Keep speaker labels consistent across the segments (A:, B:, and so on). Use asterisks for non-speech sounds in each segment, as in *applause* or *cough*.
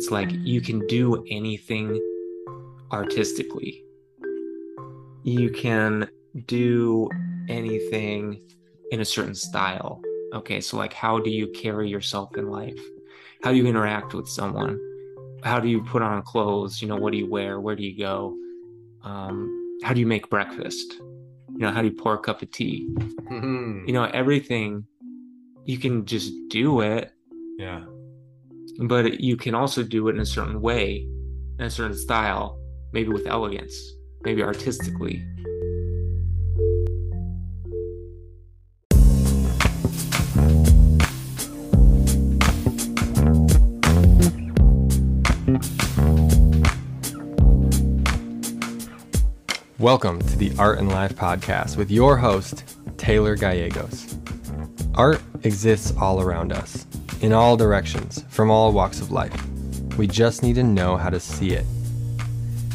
A: it's like you can do anything artistically. You can do anything in a certain style. Okay, so like how do you carry yourself in life? How do you interact with someone? How do you put on clothes? You know, what do you wear? Where do you go? Um, how do you make breakfast? You know, how do you pour a cup of tea?
B: Mhm.
A: You know, everything you can just do it,
B: Yeah.
A: But you can also do it in a certain way, in a certain style, maybe with elegance, maybe artistically.
B: Welcome to the Art and Life podcast with your host, Taylor Gallegos. Art exists all around us, in all directions, from all walks of life. We just need to know how to see it.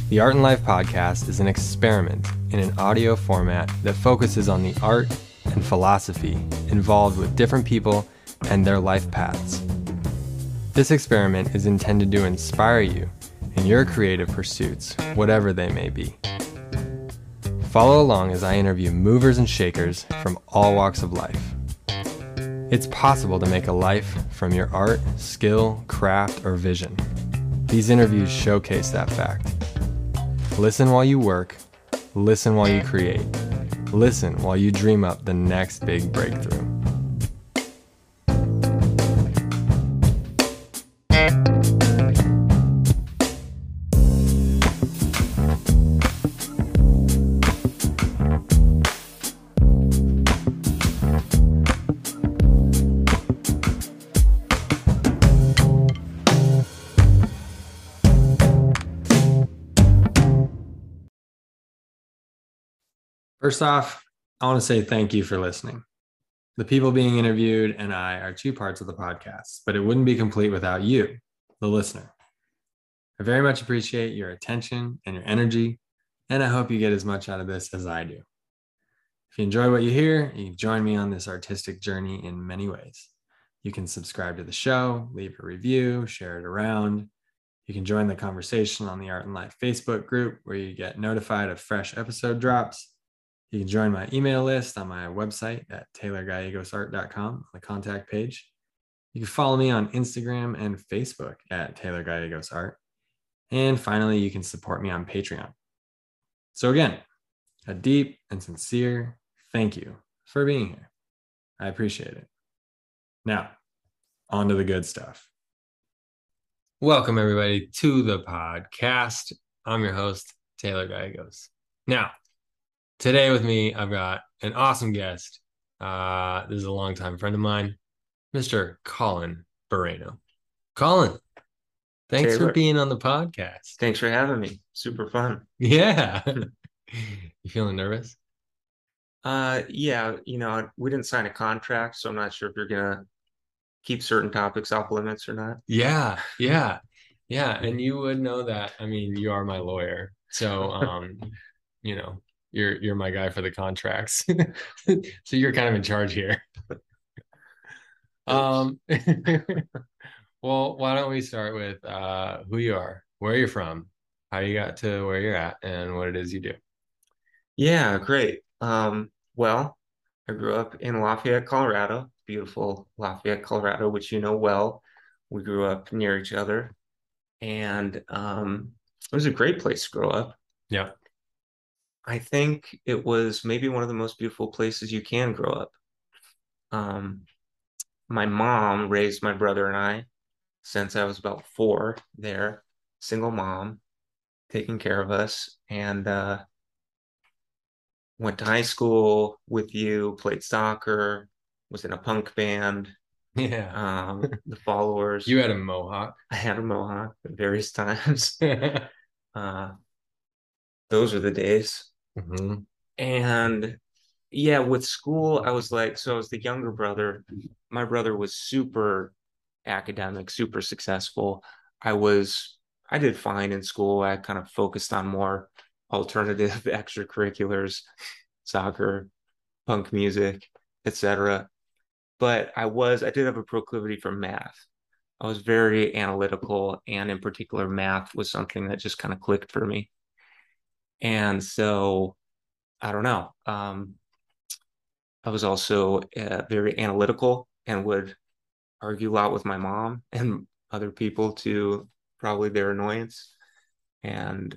B: The Art and Life podcast is an experiment in an audio format that focuses on the art and philosophy involved with different people and their life paths. This experiment is intended to inspire you in your creative pursuits, whatever they may be. Follow along as I interview movers and shakers from all walks of life. It's possible to make a life from your art, skill, craft, or vision. These interviews showcase that fact. Listen while you work, listen while you create, listen while you dream up the next big breakthrough. First off, I want to say thank you for listening. The people being interviewed and I are two parts of the podcast, but it wouldn't be complete without you, the listener. I very much appreciate your attention and your energy, and I hope you get as much out of this as I do. If you enjoy what you hear, you can join me on this artistic journey in many ways. You can subscribe to the show, leave a review, share it around. You can join the conversation on the Art and Life Facebook group where you get notified of fresh episode drops. You can join my email list on my website at taylorgallegosart.com on the contact page. You can follow me on Instagram and Facebook at Taylor Art. And finally, you can support me on Patreon. So, again, a deep and sincere thank you for being here. I appreciate it. Now, on to the good stuff. Welcome, everybody, to the podcast. I'm your host, Taylor Gallegos. Now, today with me, I've got an awesome guest. Uh, this is a longtime friend of mine, Mr. Colin Barreno. Colin, thanks
A: Taylor.
B: for being on the podcast.
A: Thanks for having me. Super fun.
B: Yeah. *laughs* you feeling nervous?
A: Uh, yeah, you know, we didn't sign a contract, so I'm not sure if you're gonna keep certain topics off limits or not.
B: Yeah, *laughs* yeah, yeah. And you would know that. I mean, you are my lawyer, so um, you know, you're you're my guy for the contracts. *laughs* so you're kind of in charge here. Um, *laughs* well, why don't we start with uh who you are, where you're from, how you got to where you're at, and what it is you do.
A: Yeah, great. Um, well, I grew up in Lafayette, Colorado, beautiful Lafayette, Colorado, which you know well. We grew up near each other, and um, it was a great place to grow up.
B: Yeah.
A: I think it was maybe one of the most beautiful places you can grow up. Um, my mom raised my brother and I since I was about four there, single mom, taking care of us, and uh, went to high school with you, played soccer, was in a punk band,
B: Yeah.
A: um, *laughs* the followers.
B: You had a mohawk. *laughs*
A: I had a mohawk at various *laughs* times. Uh, those are the days.
B: Mhm.
A: And yeah, with school, I was like, so I was the younger brother. My brother was super academic, super successful. I was, I did fine in school. I kind of focused on more alternative *laughs* extracurriculars, soccer, punk music, etc. But I was, I did have a proclivity for math. I was very analytical, and in particular, math was something that just kind of clicked for me. And so, I don't know. Um, I was also uh, very analytical and would argue a lot with my mom *laughs* and other people to probably their annoyance. And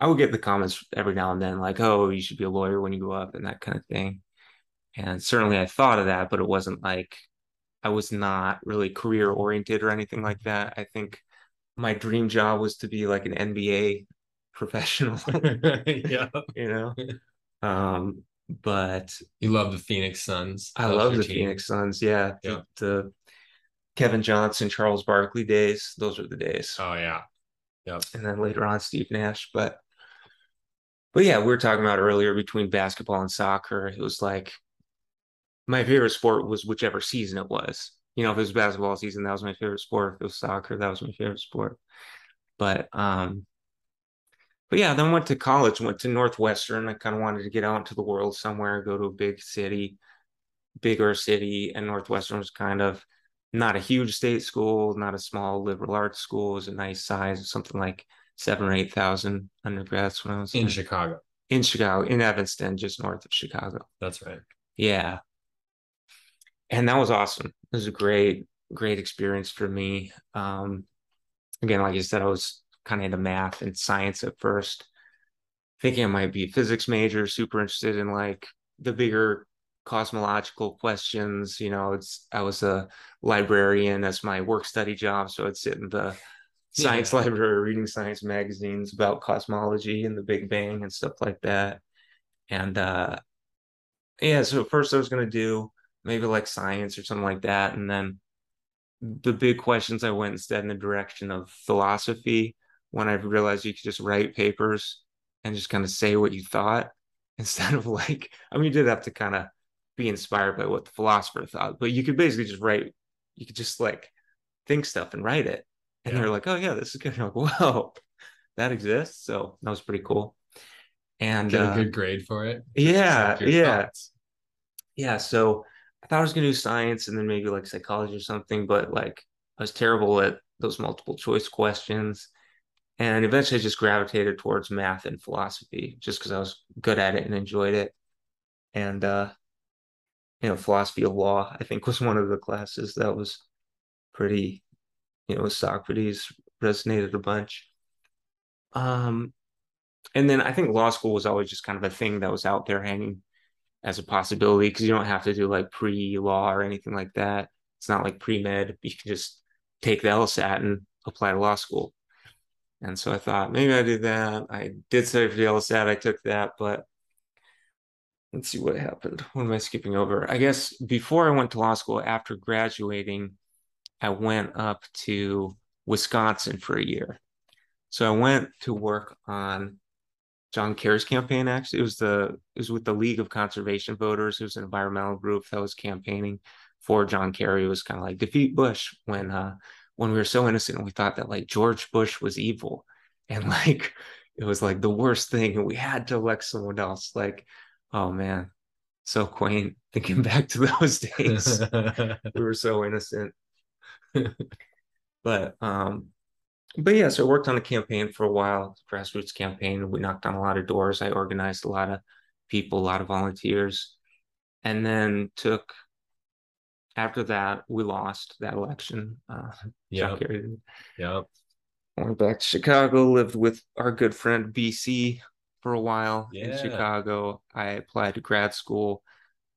A: I would get the comments every now and then, like, oh, you should be a lawyer when you grow up and that kind of thing. And certainly I thought of that, but it wasn't like I was not really career oriented or anything like that. I think my dream job was to be like an NBA professional. *laughs* *laughs* yeah. You know? Um, but
B: you love the Phoenix Suns.
A: I love the team. Phoenix Suns. Yeah. yeah. The, the, Kevin Johnson, Charles Barkley days. Those are the days.
B: Oh yeah.
A: Yep. And then later on Steve Nash. But but yeah, we were talking about earlier between basketball and soccer. It was like my favorite sport was whichever season it was. You know, if it was basketball season, that was my favorite sport. If it was soccer, that was my favorite sport. But um, but yeah, then went to college, went to Northwestern. I kind of wanted to get out into the world somewhere, go to a big city, bigger city, and Northwestern was kind of not a huge state school, not a small liberal arts school. It was a nice size, something like seven or eight thousand undergrads when I was
B: in there. Chicago.
A: In Chicago, in Evanston, just north of Chicago.
B: That's right.
A: Yeah and that was awesome. It was a great, great experience for me. Um, again, like I said, I was kind of into math and science at first, thinking I might be a physics major, super interested in like the bigger cosmological questions. You know, it's I was a librarian as my work study job, so I'd sit in the *laughs* science yeah. library reading science magazines about cosmology and the Big Bang and stuff like that. And uh yeah, so first I was gonna do maybe like science or something like that. And then the big questions, I went instead in the direction of philosophy when I realized you could just write papers and just kind of say what you thought *laughs* instead of like, I mean, you did have to kind of be inspired by what the philosopher thought, but you could basically just write, you could just like think stuff and write it. And yeah. they're like, oh, yeah, this is good. And you're like, *laughs* whoa, that exists. So that was pretty cool. And
B: get a uh, good grade for it.
A: Yeah. Yeah. Thoughts. Yeah. So I thought I was gonna do science and then maybe like psychology or something, but like I was terrible at those multiple choice questions. And eventually I just gravitated towards math and philosophy just because I was good at it and enjoyed it. And uh you know, philosophy of law, I think was one of the classes that was pretty, you know, Socrates resonated a bunch. Um and then I think law school was always just kind of a thing that was out there hanging as a possibility because you don't have to do like pre law or anything like that. It's not like pre med. You can just take the LSAT and apply to law school. And so I thought maybe I did that. I did study for the LSAT. I took that, but let's see what happened. What am I skipping over? I guess before I went to law school, after graduating, I went up to Wisconsin for a year. So I went to work on John Kerry's campaign. Actually, it was the it was with the League of Conservation Voters. It was an environmental group that was campaigning for John Kerry. It was kind of like defeat Bush when uh, when we were so innocent and we thought that like George Bush was evil and *laughs* like it was like the worst thing and we had to elect someone else. Like, oh man, so quaint *laughs* thinking back to those *laughs* days. we were so innocent. but um but yeah, so I worked on a campaign for a while, grassroots campaign. We knocked on a lot of doors. I organized a lot of people, a lot of volunteers, and then took. After that, we lost that election. Uh,
B: yeah. Yep.
A: Went back to Chicago, lived with our good friend BC for a while yeah. in Chicago. I applied to grad school.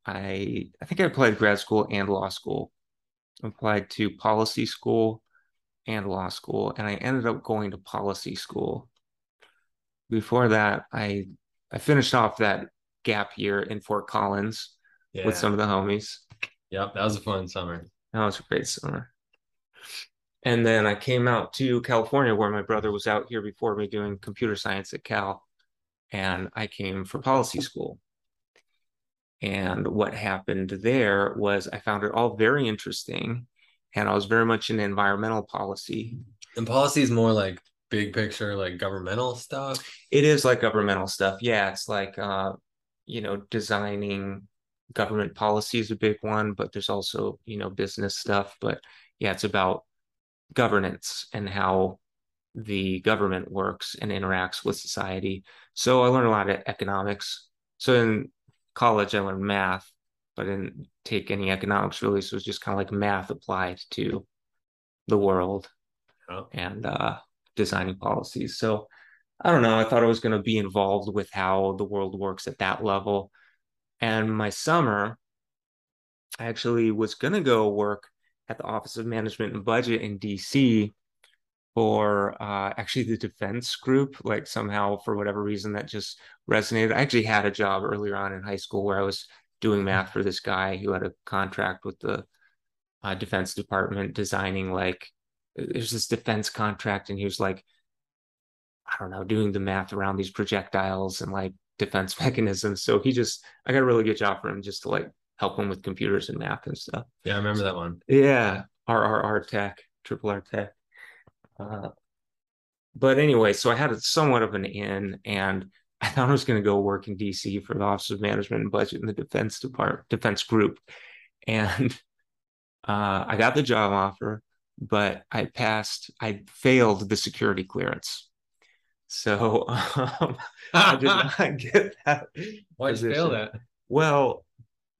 A: I I think I applied to grad school and law school. I applied to policy school and law school, and I ended up going to policy school. Before that, I I finished off that gap year in Fort Collins yeah. with some of the homies.
B: Yep, that was a fun summer.
A: That was a great summer. And then I came out to California where my brother was out here before me doing computer science at Cal. And I came for policy school. And what happened there was I found it all very interesting and I was very much in environmental policy.
B: And policy is more like big picture, like governmental stuff.
A: It is like governmental stuff. Yeah, it's like uh, you know, designing government policy is a big one, but there's also you know business stuff. But yeah, it's about governance and how the government works and interacts with society. So I learned a lot of economics. So in college, I learned math, but I didn't take any economics really. So it was just kind of like math applied to the world oh. and uh, designing policies. So I don't know. I thought I was going to be involved with how the world works at that level. And my summer, I actually was going to go work at the Office of Management and Budget in DC for uh, actually the defense group. Like somehow, for whatever reason, that just resonated. I actually had a job earlier on in high school where I was doing math for this guy who had a contract with the uh, defense department designing like there's this defense contract and he was like i don't know doing the math around these projectiles and like defense *laughs* mechanisms so he just i got a really good job for him just to like help him with computers and math and stuff.
B: Yeah i remember that one.
A: Yeah rrr tech triple r tech. Uh, but anyway so i had a, somewhat of an in and i thought i was going to go work in dc for the office of management and budget in the defense department defense group. And uh, i got the job offer but I passed, I failed the security clearance. So *laughs* um, I did *laughs* not get that.
B: Why'd you fail that?
A: Well,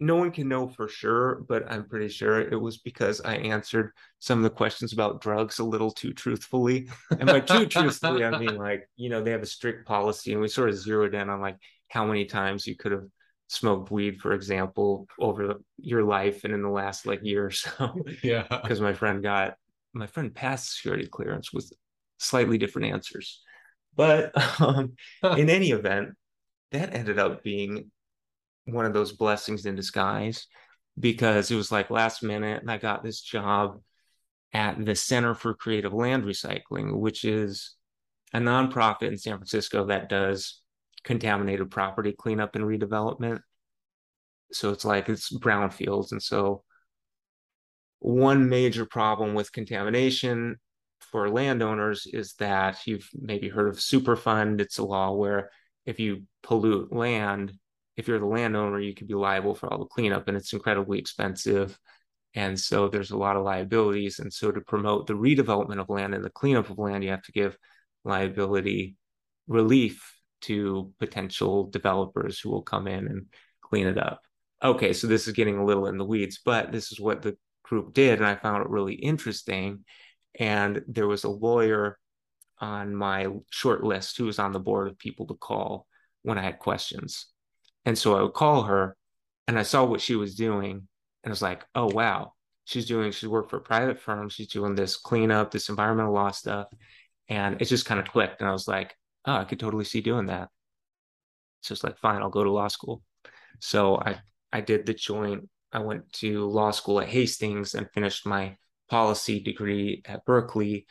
A: no one can know for sure, but I'm pretty sure it was because I answered some of the questions about drugs a little too truthfully. And by too *laughs* truthfully, I mean like, you know, they have a strict policy and we sort of zeroed in on like how many times you could have smoked weed, for example, over your life and in the last like year or so.
B: Yeah.
A: Because my friend got my friend passed security clearance with slightly different answers. But *laughs* um, in any event, that ended up being one of those blessings in disguise because it was like last minute and I got this job at the Center for Creative Land Recycling, which is a nonprofit in San Francisco that does contaminated property cleanup and redevelopment. So it's like it's brownfields. And so one major problem with contamination for landowners is that you've maybe heard of Superfund. It's a law where if you pollute land, if you're the landowner, you could be liable for all the cleanup, and it's incredibly expensive. And so there's a lot of liabilities. And so to promote the redevelopment of land and the cleanup of land, you have to give liability relief to potential developers who will come in and clean it up. Okay, so this is getting a little in the weeds, but this is what the group did, and I found it really interesting. And there was a lawyer on my short list who was on the board of people to call when I had questions. And so I would call her and I saw what she was doing and I was like, oh, wow. She's doing, she's worked for a private firm. She's doing this cleanup, this environmental law stuff. And it just kind of clicked. And I was like, oh, I could totally see doing that. So it's like, fine, I'll go to law school. So I, I did the joint I went to law school at Hastings and finished my policy degree at Berkeley,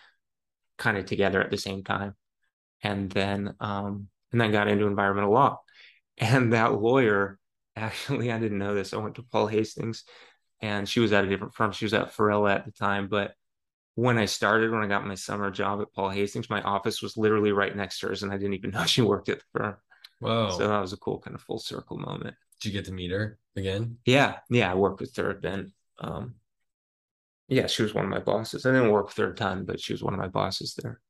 A: kind of together at the same time, and then um, and then got into environmental law. *laughs* And that lawyer, actually, I didn't know this. I went to Paul Hastings, and she was at a different firm. She was at Farella at the time, but when I started, when I got my summer job at Paul Hastings, my office was literally right next to hers, and I didn't even *laughs* know she worked at the firm.
B: Wow!
A: So that was a cool kind of full circle moment.
B: Did you get to meet her again?
A: Yeah, yeah, I worked with her then. Um, yeah, she was one of my bosses. I didn't work a ton, but she was one of my bosses there.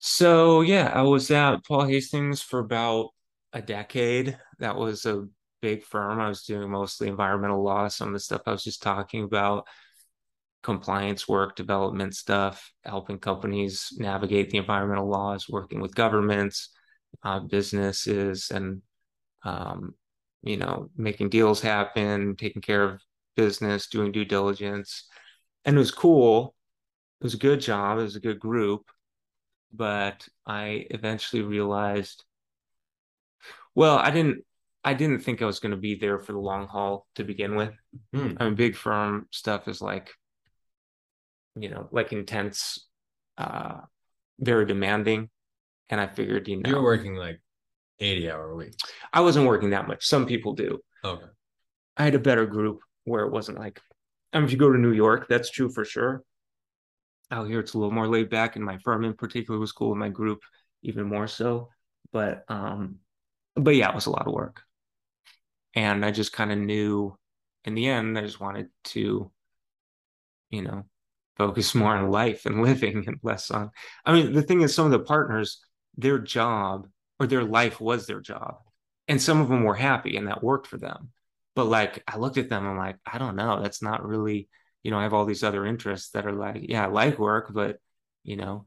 A: So yeah, I was at Paul Hastings for about a decade. That was a big firm. I was doing mostly environmental law, some of the stuff I was just talking about, compliance work, development stuff, helping companies navigate the environmental laws, working with governments, uh, businesses, and um, you know, making deals happen, taking care of business, doing due diligence. And it was cool. It was a good job. It was a good group. But I eventually realized, well, I didn't I didn't think I was going to be there for the long haul to begin with. Hmm. I mean, big firm stuff is like, you know, like intense, uh, very demanding. And I figured, you know,
B: you're working like 80 hour week.
A: I wasn't working that much. Some people do.
B: Okay.
A: I had a better group where it wasn't like, I mean, if you go to New York, that's true for sure. Out here, it's a little more laid back, and my firm in particular was cool, and my group even more so. But, um, but yeah, it was a lot of work, and I just kind of knew. In the end, I just wanted to, you know, focus more on life and *laughs* living and less on I mean the thing is some of the partners their job or their life was their job and some of them were happy and that worked for them but like I looked at them I'm like I don't know that's not really you know I have all these other interests that are like yeah I like work but you know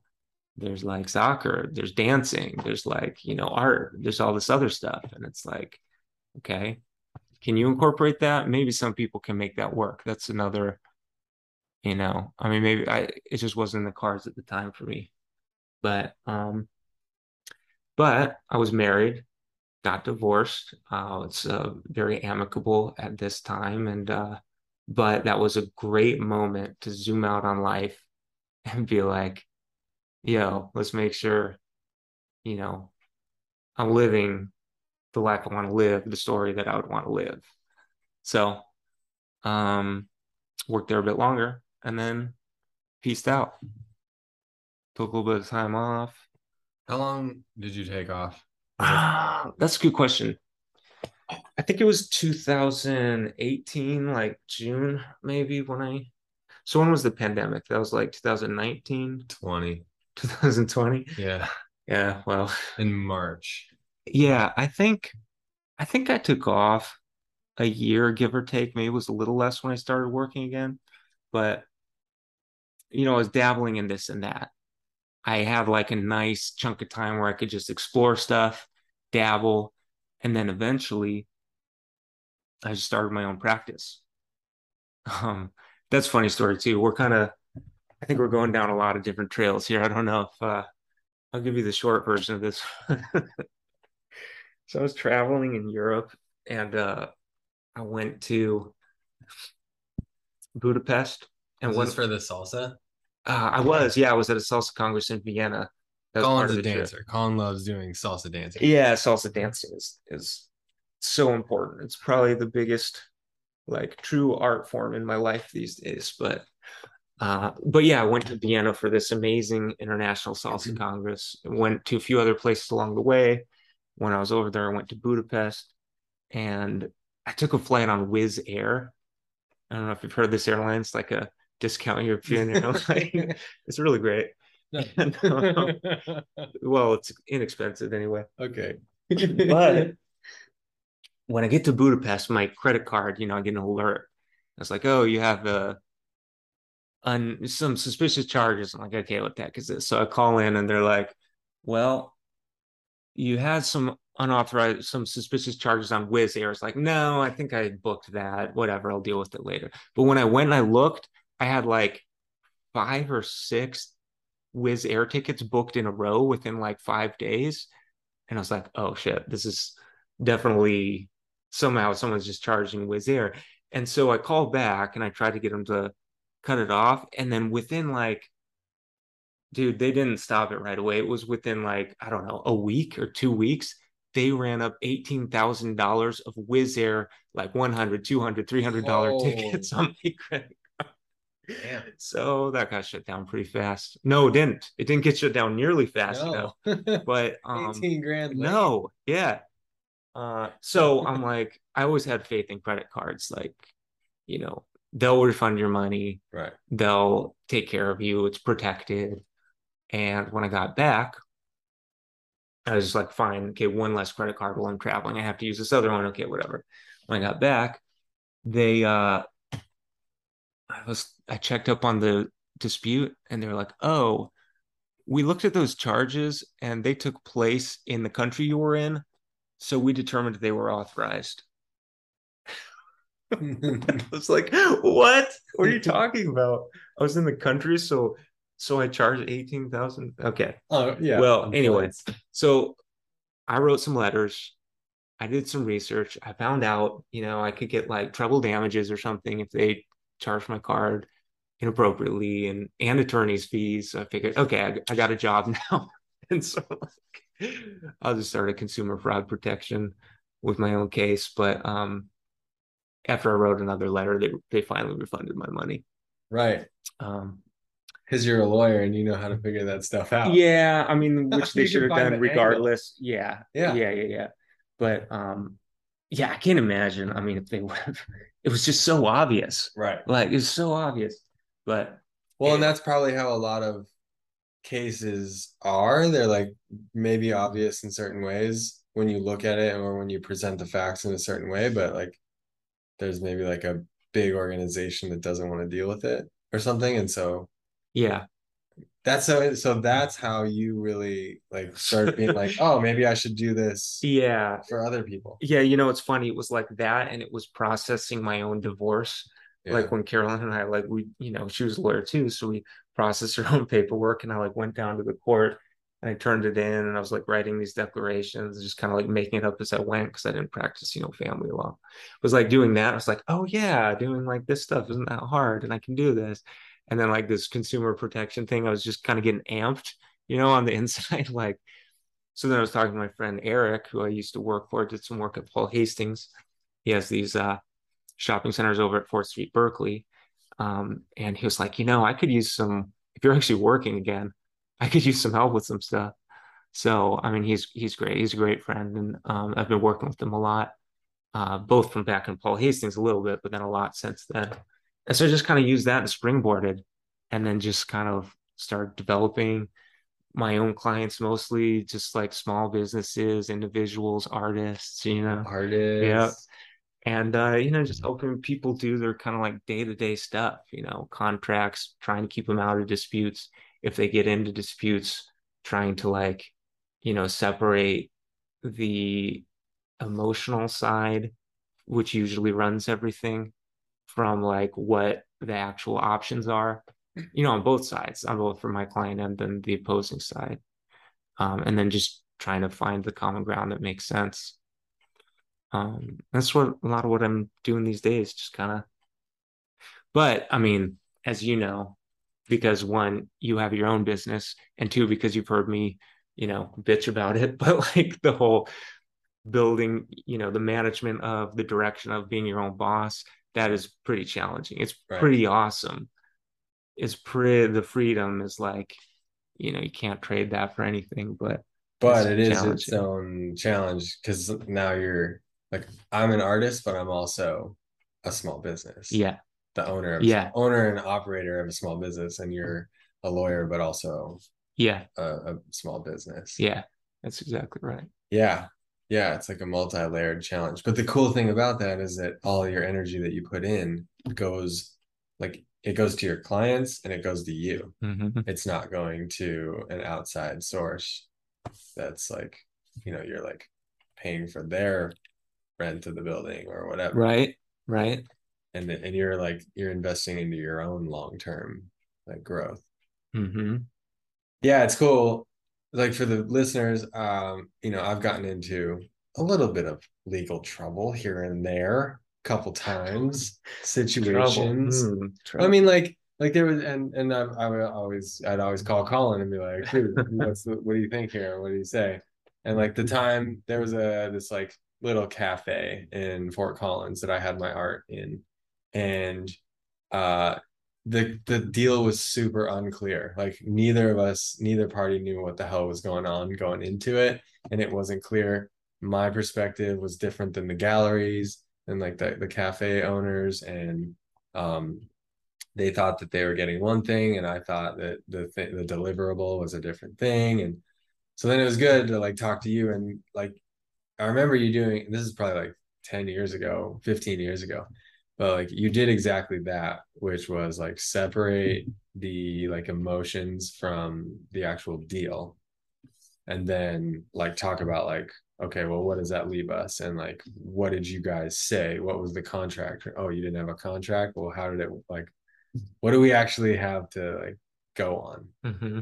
A: there's like soccer there's dancing there's like you know art there's all this other stuff and it's like okay can you incorporate that? Maybe some people can make that work that's another you know i mean maybe i it just wasn't in the cards at the time for me but um but i was married got divorced uh it's uh, very amicable at this time and uh but that was a great moment to zoom out on life *laughs* and be like yo let's make sure you know i'm living the life i want to live the story that i would want to live so um worked there a bit longer and then peaced out. Took a little bit of time off.
B: How long did you take off?
A: Ah, that's a good question. I think it was 2018, like June, maybe when I. So when was the pandemic? That was like 2019,
B: 20.
A: 2020.
B: Yeah.
A: Yeah. Well,
B: in March.
A: Yeah, I think, I think I took off a year, give or take. Maybe it was a little less when I started working again, but you know, I was dabbling in this and that. I had like a nice chunk of time where I could just explore stuff, dabble, and then eventually I just started my own practice. *laughs* Um, that's funny story too. We're kind of, I think we're going down a lot of different trails here. I don't know if uh, I'll give you the short version of this. *laughs* so I was traveling in Europe and uh, I went to Budapest
B: and was for the salsa?
A: Uh, I was, yeah, I was at a salsa congress in Vienna.
B: That Colin's a dancer. Trip. Colin loves doing salsa dancing.
A: Yeah, salsa dancing is is so important. It's probably the biggest like true art form in my life these days. But uh, but yeah, I went to Vienna for this amazing international salsa mm-hmm. congress. Went to a few other places along the way. When I was over there, I went to Budapest, and I took a flight on Wizz Air. I don't know if you've heard of this airline. It's like a discount European *laughs* airline. *laughs* it's really great. *laughs* Well, it's inexpensive anyway.
B: Okay.
A: but *laughs* when I get to Budapest, my credit card, you know, I get an alert. It's like, oh, you have a some suspicious charges. I'm like, okay, what the heck is this? So I call in and they're like, well, you had some unauthorized, some suspicious charges on Wizz Air. It's like, no, I think I booked that. Whatever, I'll deal with it later. But when I went and I looked, I had like five or six Wizz Air tickets booked in a row within like five days. And I was like, oh shit, this is definitely somehow someone's just charging Wizz Air. And so I called back and I tried to get them to cut it off. And then within like dude, they didn't stop it right away. It was within like, I don't know, a week or two weeks. They ran up $18,000 of Wizz Air, like 100, 200, $300 oh. tickets *laughs* on my credit. Damn. *laughs* So that got shut down pretty fast. No, it didn't. It didn't get shut down nearly fast no. enough. *laughs* But um,
B: 18 grand.
A: Late. No, yeah. Uh, so I'm like, I always had faith in credit cards. Like, you know, they'll refund your money.
B: Right.
A: They'll take care of you. It's protected. And when I got back, I was just like, fine, okay, one less credit card while I'm traveling. I have to use this other one. Okay, whatever. When I got back, they uh I was I checked up on the dispute and they're like, oh, we looked at those charges and they took place in the country you were in. So we determined they were authorized. *laughs* I was like, what? What are you talking about? I was in the country, so so I charged 18,000. Okay.
B: Oh, yeah.
A: Well, anyway, so I wrote some letters. I did some research. I found out, you know, I could get like treble damages or something if they charged my card inappropriately and and attorney's fees. I figured, okay, I, I got a job *laughs* now. and so like, I'll just start a consumer fraud protection with my own case. But um after I wrote another letter, they they finally refunded my money.
B: Right.
A: Um
B: because you're a lawyer and you know how to figure that stuff out.
A: Yeah, I mean, *laughs* which they should have done regardless. Yeah, yeah, yeah, yeah, yeah. But um, yeah, I can't imagine. I mean, if they would have, it was just so obvious,
B: right?
A: Like it's so obvious. But
B: Well, and that's probably how a lot of cases are. They're like maybe obvious in certain ways when you look at it or when you present the facts in a certain way, but like there's maybe like a big organization that doesn't want to deal with it or something. And so
A: yeah,
B: that's so so that's how you really like start being like, *laughs* oh, maybe I should do this
A: yeah,
B: for other people.
A: yeah. You know, it's funny. It was like that, and it was processing my own divorce.
B: Yeah.
A: Like when Carolyn and I, like we, you know, she was a lawyer too, so we processed her *laughs* own paperwork, and I like went down to the court and I turned it in, and I was like writing these declarations, just kind of like making it up as I went because I didn't practice, you know, family law. It was like doing that. I was like, oh yeah, doing like this stuff isn't that hard, and I can do this and then like this consumer protection thing, I was just kind of getting amped, you know, on the *laughs* inside. like, so then I was talking to my friend Eric, who I used to work for, did some work at Paul Hastings. He has these uh, shopping centers over at Fourth Street, Berkeley. Um, and he was like, you know, I could use some, if you're actually working again, I could use some help with some stuff. So, I mean, he's, he's great. He's a great friend. And um, I've been working with him a lot, uh, both from back in Paul Hastings a little bit, but then a lot since then. And so I just kind of used that and springboarded and then just kind of start developing my own clients mostly just like small businesses individuals artists you know?
B: Artists.
A: yeah and uh you know just helping people do their kind of like day-to-day stuff you know contracts trying to keep them out of disputes. If they get into disputes trying to like you know separate the emotional side which usually runs everything from like what the actual options are you know on both sides on both for my client and then the opposing side. Um, and then just trying to find the common ground that makes sense. Um, that's what a lot of what i'm doing these days just kind of but i mean as you know because one you have your own business and two because you've heard me you know bitch about it *laughs* but like the whole building you know the management of the direction of being your own boss that is pretty challenging. It's right. pretty awesome. It's pretty the freedom is like, you know, you can't trade that for anything, but
B: but it is its own challenge because now you're like I'm an artist, but I'm also a small business.
A: Yeah.
B: The owner of
A: yeah.
B: owner and operator of a small business, and you're a lawyer, but also
A: yeah
B: a, a small business.
A: Yeah, that's exactly right.
B: Yeah yeah it's like a multi-layered challenge. But the cool thing about that is that all your energy that you put in goes like it goes to your clients and it goes to you.
A: Mm-hmm.
B: it's not going to an outside source that's like you know you're like paying for their rent of the building or whatever.
A: Right right.
B: And and you're like you're investing into your own long-term like growth.
A: Mm-hmm.
B: yeah it's cool like for the listeners, um, you know, I've gotten into a little bit of legal trouble here and there, a couple times, situations. Mm, I mean, like, like there was, and and I, I would always, I'd always call Colin and be like, what's the, what do you think here? What do you say? And like the time there was a this like little cafe in Fort Collins that I had my art in, and uh the the deal was super unclear. Like neither of us, neither party knew what the hell was going on going into it, and it wasn't clear. My perspective was different than the galleries and like the the cafe owners, and um, they thought that they were getting one thing, and I thought that the th- the deliverable was a different thing, and so then it was good to like talk to you and like I remember you doing. This is probably like ten years ago, fifteen years ago but like you did exactly that which was like separate the like emotions from the actual deal. And then like talk about like okay well what does that leave us? And like what did you guys say? What was the contract? Oh you didn't have a contract? Well how did it like what do we actually have to like go on?
A: Mm-hmm.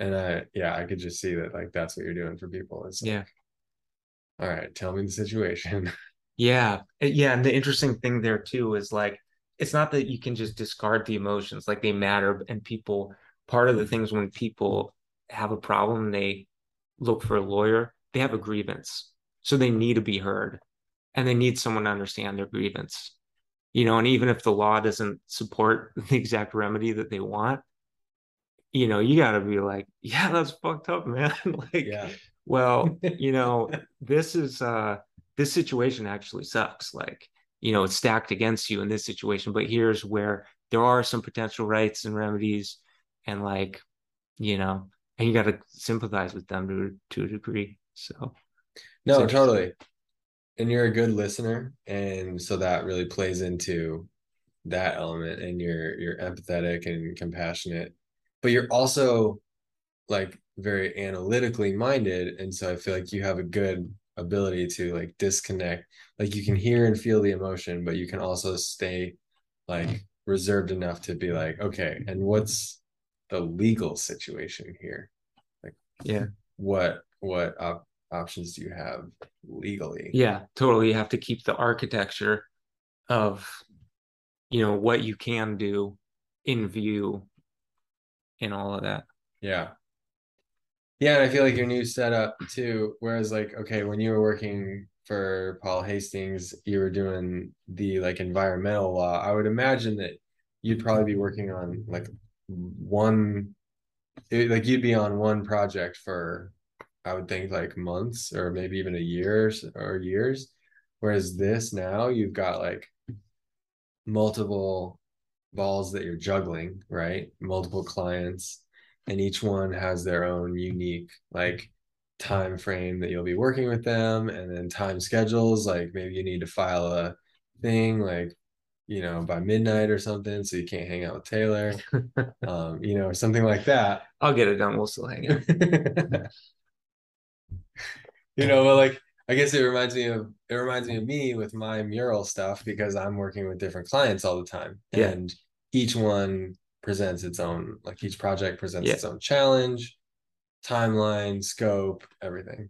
B: and i yeah i could just see that like that's what you're doing for people. It's
A: like, yeah.
B: All right tell me the situation *laughs*
A: Yeah. Yeah. And the interesting thing there too is like, it's not that you can just discard the emotions, like they matter. And people, part of the things when people have a problem, they look for a lawyer, they have a grievance. So they need to be heard and they need someone to understand their grievance. You know, and even if the law doesn't support *laughs* the exact remedy that they want, you know, you got to be like, yeah, that's fucked up, man. *laughs* like,
B: yeah.
A: well, *laughs* you know, this is, uh, this situation actually sucks. Like, you know, it's stacked against you in this situation, but here's where there are some potential rights and remedies and like, you know, and you got to sympathize with them to to a degree. So
B: no, totally. And you're a good listener, and so that really plays into that element. And you're you're empathetic and compassionate, but you're also like very analytically minded, and so I feel like you have a good ability to like disconnect. Like you can hear and feel the emotion, but you can also stay like reserved enough to be like, okay, and what's the legal situation here? Like,
A: yeah,
B: what what op- options do you have legally?
A: Yeah, totally. You have to keep the architecture of you know what you can do in view and all of that.
B: Yeah. Yeah, and I feel like your new setup too, whereas like, okay, when you were working for Paul Hastings, you were doing the like environmental law. I would imagine that you'd probably be working on like one it, like you'd be on one project for I would think like months or maybe even a year or years. Whereas this now you've got like multiple balls that you're juggling, right? Multiple clients, and each one has their own unique like time frame that you'll be working with them and then time schedules like maybe you need to file a thing like you know by midnight or something so you can't hang out with taylor *laughs* um you know or something like that.
A: I'll get it done. We'll still hang out. *laughs*
B: You know but like i guess it reminds me of it reminds me of me with my mural stuff because i'm working with different clients all the time yeah. and each one presents its own like each project presents yeah. its own challenge timeline scope everything.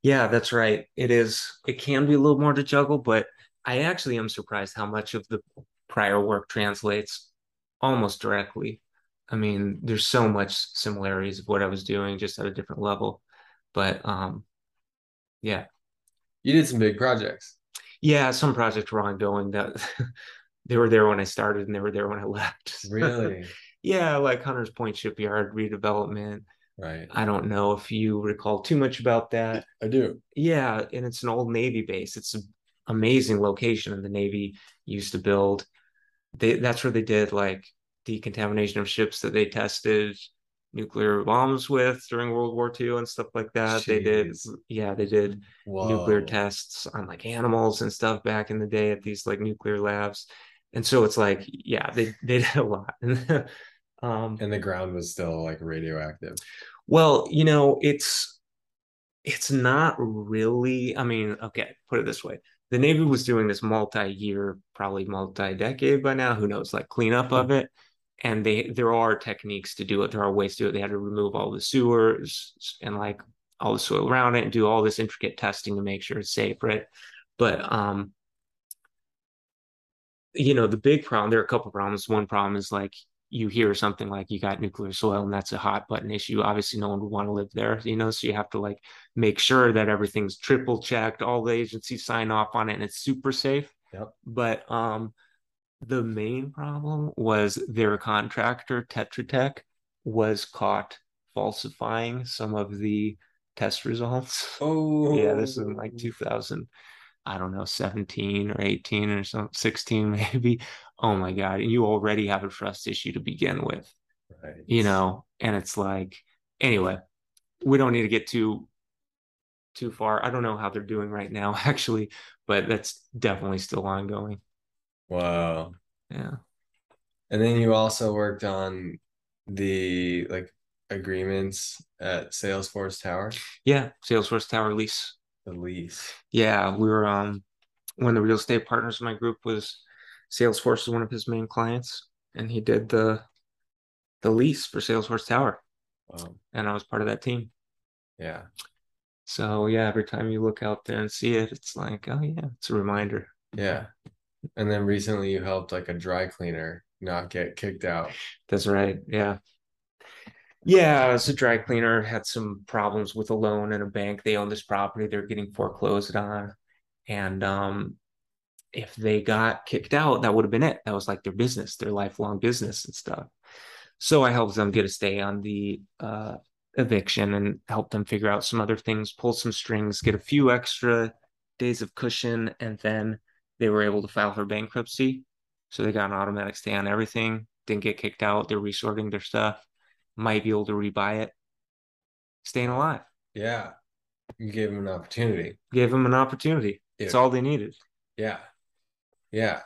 A: Yeah that's right. It is it can be a little more to juggle but i actually am surprised how much of the prior work translates almost directly. I mean there's so much similarities of what i was doing just at a different level but um yeah.
B: You did some big projects.
A: Yeah some projects were ongoing that *laughs* they were there when I started and they were there when I *laughs* left.
B: Really? *laughs*
A: yeah, like Hunters Point Shipyard redevelopment.
B: Right.
A: I don't know if you recall too much about that.
B: I do.
A: Yeah, and it's an old Navy base. It's an amazing location, and the Navy used to build. They that's where they did like decontamination of ships that they tested nuclear bombs with during World War II and stuff like that. Jeez. They did, yeah, they did Whoa. nuclear tests on like animals and stuff back in the day at these like nuclear labs and so it's like yeah they *laughs* they did a lot. *laughs*
B: Um and the ground was still like radioactive.
A: Well you know it's it's not really i mean okay put it this way. The navy was doing this multi-year probably multi-decade by now who knows like cleanup of it. And they there are techniques to do it. There are ways to do it. They had to remove all the sewers and like all the soil around it and do all this intricate testing to make sure it's safe right? But um you know, the big problem, there are a couple problems. One problem is like you hear something like you got nuclear soil and that's a hot button issue. Obviously, no one would want to live there, you know, so you have to like make sure that everything's triple checked, all the agencies sign off on it and it's super safe.
B: Yep.
A: But um the main problem was their contractor, Tetra Tech, was caught falsifying some of the test results.
B: Oh, *laughs*
A: yeah, this is in like 2000. I don't know, 17 or 18 or some 16 *laughs* maybe. Oh my God. And you already have a trust issue to begin with.
B: Right.
A: You know, and it's like, anyway, we don't need to get too too far. I don't know how they're doing right now, *laughs* actually, but that's definitely still ongoing.
B: Wow.
A: Yeah.
B: And then you also worked on the like agreements at Salesforce Tower.
A: Yeah, Salesforce Tower lease
B: the lease.
A: Yeah, we were um one of the real estate partners in my group was Salesforce is one of his main clients, and he did the the lease for Salesforce Tower. Wow. And I was part of that team.
B: Yeah.
A: So yeah, every time you look out there and see it, it's like, oh yeah, it's a reminder.
B: Yeah. And then recently you helped like a dry cleaner not get kicked out.
A: That's right. Yeah. Yeah, as a dry cleaner, had some problems with a loan and a bank. They own this property they're getting foreclosed on. And um, if they got kicked out, that would have been it. That was like their business, their lifelong business and stuff. So I helped them get a stay on the uh, eviction and help them figure out some other things, pull some strings, get a few extra days of cushion, and then they were able to file for bankruptcy. So they got an automatic stay on everything, didn't get kicked out. They're resorting their stuff, might be able to rebuy it, staying alive.
B: Yeah. You gave them an opportunity.
A: Gave them an opportunity. It's all they needed.
B: Yeah. Yeah.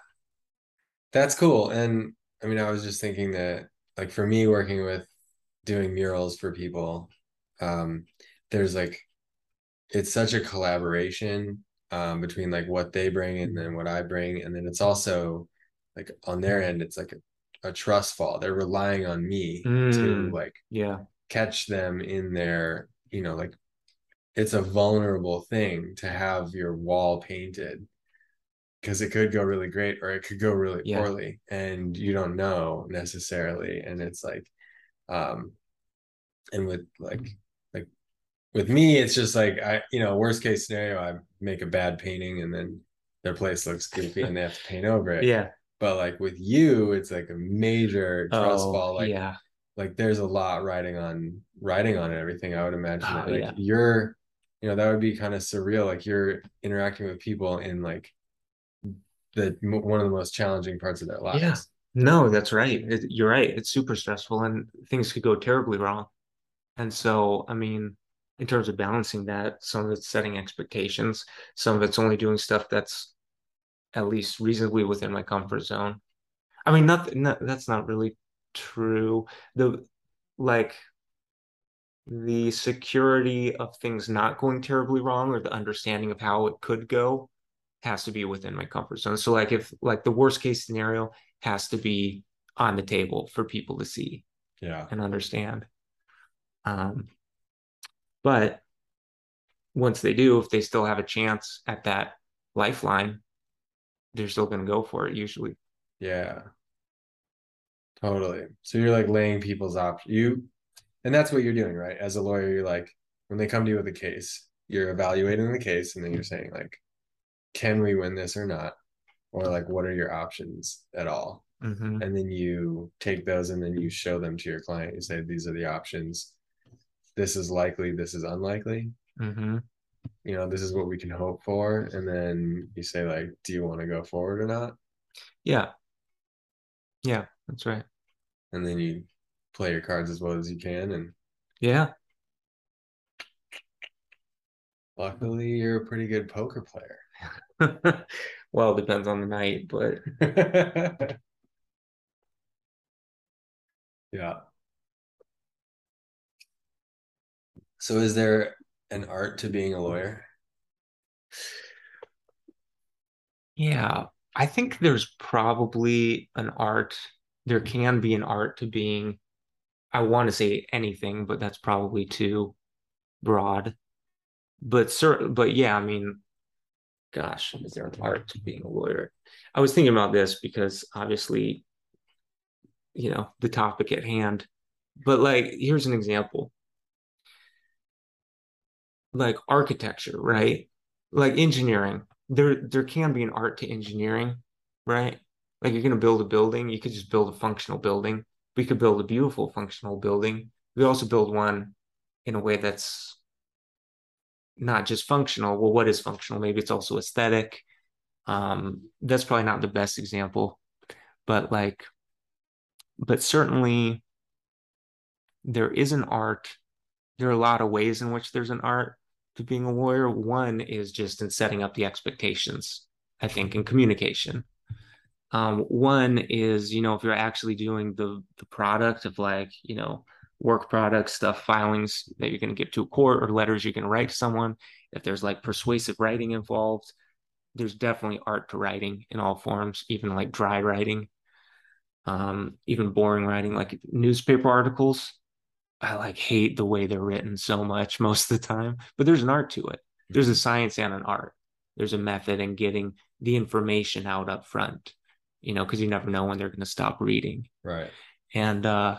B: That's cool. And I mean, I was just thinking that, like, for me working with doing murals for people, um, there's like, it's such a collaboration um, between like what they bring and then what I bring. And then it's also like on their end, it's like a, a trust fall. They're relying on me to
A: Mm.
B: like
A: Yeah.
B: catch them in their, you know, like it's a vulnerable thing to have your wall painted because it could go really great or it could go really
A: Yeah.
B: poorly and you don't know necessarily and it's like um and with like like with me it's just like i you know worst case scenario i make a bad painting and then their place looks goofy and they have to paint over it *laughs*
A: Yeah.
B: But like with you it's like a major trust
A: Oh,
B: fall like
A: yeah.
B: like there's a lot riding on riding on everything i would imagine
A: Oh,
B: that, like
A: yeah.
B: you're you know that would be kind of surreal like you're interacting with people in like the one of the most challenging parts of their lives
A: Yeah. No, that's right. It, you're right. It's super stressful and things could go terribly wrong. And so, I mean, in terms of balancing that, some of it's setting expectations, some of it's only doing stuff that's at least reasonably within my comfort zone. I mean, not, not that's not really true. The like the security of things not going terribly wrong or the understanding of how it could go has to be within my comfort zone. So like if like the worst case scenario has to be on the table for people to see
B: yeah
A: and understand. Um, but once they do, if they still have a chance at that lifeline, they're still going to go for it usually.
B: yeah. Totally. So you're like laying people's options you and that's what you're doing right? As a lawyer you're like when they come to you with a case you're evaluating the case and then you're saying like can we win this or not? Or like what are your options at all?
A: Mhm.
B: and then you take those and then you show them to your client. You say these are the options. This is likely this is unlikely.
A: Mhm.
B: You know this is what we can hope for and then you say like do you want to go forward or not
A: Yeah. Yeah, that's right.
B: and then you play your cards as well as you can and
A: Yeah.
B: luckily you're a pretty good poker player *laughs*
A: well, depends on the night, but *laughs*
B: yeah so is there an art to being a lawyer
A: yeah, I think there's probably an art. There can be an art to being, I want to say anything, but that's probably too broad. But certain, but yeah, I mean, gosh, is there an art to being a lawyer? I was thinking about this because obviously, you know, the topic at hand. But like, here's an example. Like architecture, right? Like engineering. There there can be an art to engineering, right? Like you're gonna build a building, you could just build a functional building. We could build a beautiful functional building. We also build one in a way that's not just functional. Well, what is functional? Maybe it's also aesthetic. Um, that's probably not the best example, but like, but certainly there is an art. There are a lot of ways in which there's an art to being a lawyer. One is just in setting up the expectations, I think, in communication. Um, one is, you know, if you're actually doing the the product of like, you know, work product stuff, filings that you're going to give to a court or letters going to write to someone, if there's like persuasive writing involved, there's definitely art to writing in all forms, even like dry writing, um, even boring writing, like newspaper articles. I like hate the way they're written so much most of the time, but there's an art to it. There's a science and an art. There's a method in getting the information out up front, you know, because you never know when they're going to stop reading.
B: right
A: And, uh,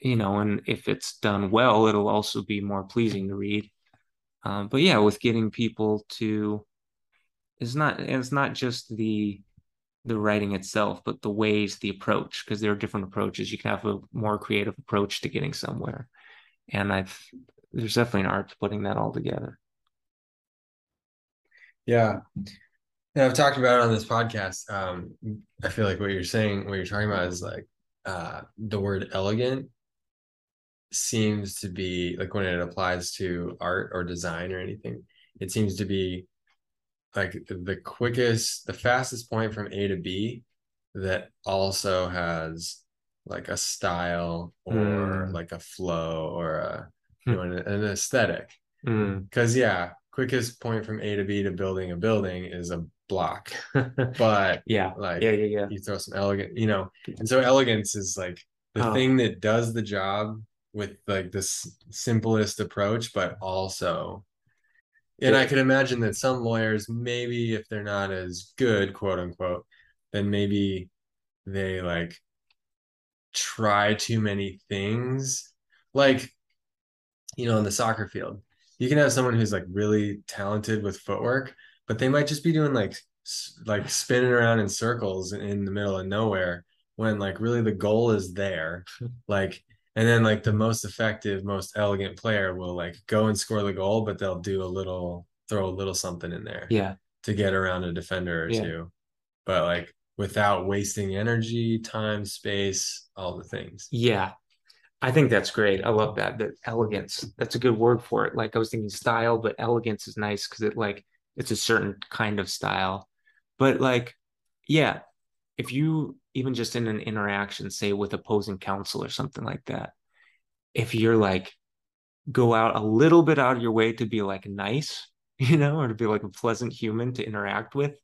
A: you know, and if it's done well, it'll also be more pleasing to read. Um, but yeah, with getting people to, it's not, it's not just the, the writing itself, but the ways, the approach, because there are different approaches. You can have a more creative approach to getting somewhere. And I've, there's definitely an art to putting that all together.
B: yeah And I've talked about it on this podcast. Um, I feel like what you're saying, what you're talking about is like uh, the word elegant seems to be like when it applies to art or design or anything, it seems to be like the quickest, the fastest point from A to B that also has like a style or
A: Mm.
B: like a flow or a you know an, an aesthetic.
A: Mm.
B: Because yeah, quickest point from A to B to building a building is a block. *laughs* But
A: yeah,
B: like
A: yeah, yeah, yeah.
B: you throw some elegant, you know, and so elegance is like the
A: Oh.
B: thing that does the job with like this simplest approach, but also and I can imagine that some lawyers, maybe if they're not as good, quote unquote, then maybe they like try too many things. Like, you know, in the soccer field, you can have someone who's like really talented with footwork, but they might just be doing like like spinning around in circles in the middle of nowhere when like really the goal is there. *laughs* Like, and then like the most effective, most elegant player will like go and score the goal, but they'll do a little, throw a little something in there
A: Yeah,
B: to get around a defender or
A: Yeah.
B: two, but like without wasting energy, time, space, all the things.
A: yeah. I think that's great. I love that. That elegance. That's a good word for it. Like I was thinking style, but elegance is nice because it like it's a certain kind of style. But like, yeah, if you even just in an interaction, say with opposing counsel or something like that, if you're like go out a little bit out of your way to be like nice, *laughs* you know, or to be like a pleasant human to interact with,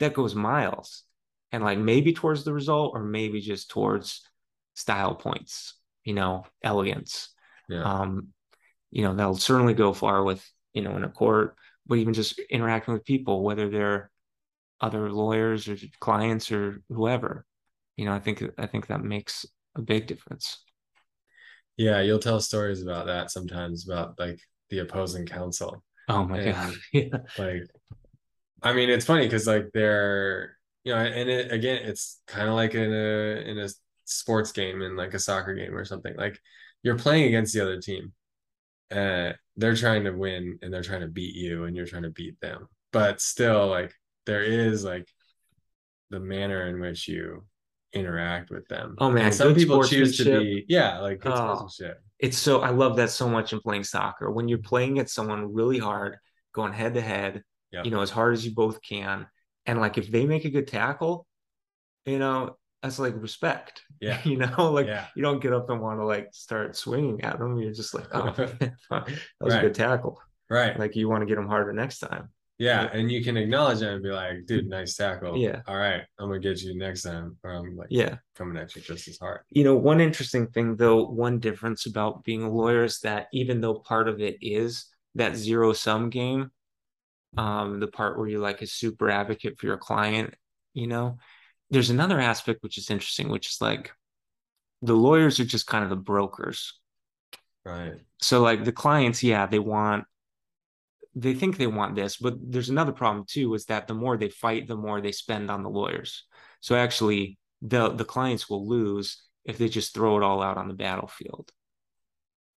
A: that goes miles. And like maybe towards the result or maybe just towards style points, you know, elegance.
B: Yeah.
A: Um, you know, that'll certainly go far with, you know, in a court, but even just interacting with people, whether they're other lawyers or clients or whoever. You know, I think I think that makes a big difference.
B: Yeah, you'll tell stories about that sometimes about like the opposing counsel.
A: Oh my
B: And-
A: god. *laughs* Yeah.
B: Like, I mean, it's funny because like they're, you know, and it again, it's kind of like in a in a sports game in like a soccer game or something. Like you're playing against the other team. Uh, they're trying to win and they're trying to beat you and you're trying to beat them. But still, like there is like the manner in which you interact with them.
A: Oh, man,
B: And some
A: good
B: people choose to be, yeah, like good
A: Oh. it's so I love that so much in playing soccer. When you're playing at someone really hard, going head to head, you know, as hard as you both can. And like if they make a good tackle, you know, that's like respect.
B: Yeah. *laughs*
A: You know, like
B: Yeah.
A: you don't get up and want to like start swinging at them. You're just like, oh, *laughs* *laughs* that was a good tackle.
B: Right.
A: Like you want to get them harder next time.
B: Yeah, and you can acknowledge them and be like, dude, nice tackle.
A: Yeah.
B: All right, I'm gonna get you next time, or I'm like
A: Yeah.
B: coming at you just as hard.
A: You know, one interesting thing though, one difference about being a lawyer is that even though part of it is that zero sum game, um, the part where you're like a super advocate for your client, you know, there's another aspect which is interesting, which is like the lawyers are just kind of the brokers.
B: Right.
A: So like the clients, yeah, they want they think they want this, but there's another problem too, is that the more they fight, the more they spend on the lawyers. So actually the the clients will lose if they just throw it all out on the battlefield,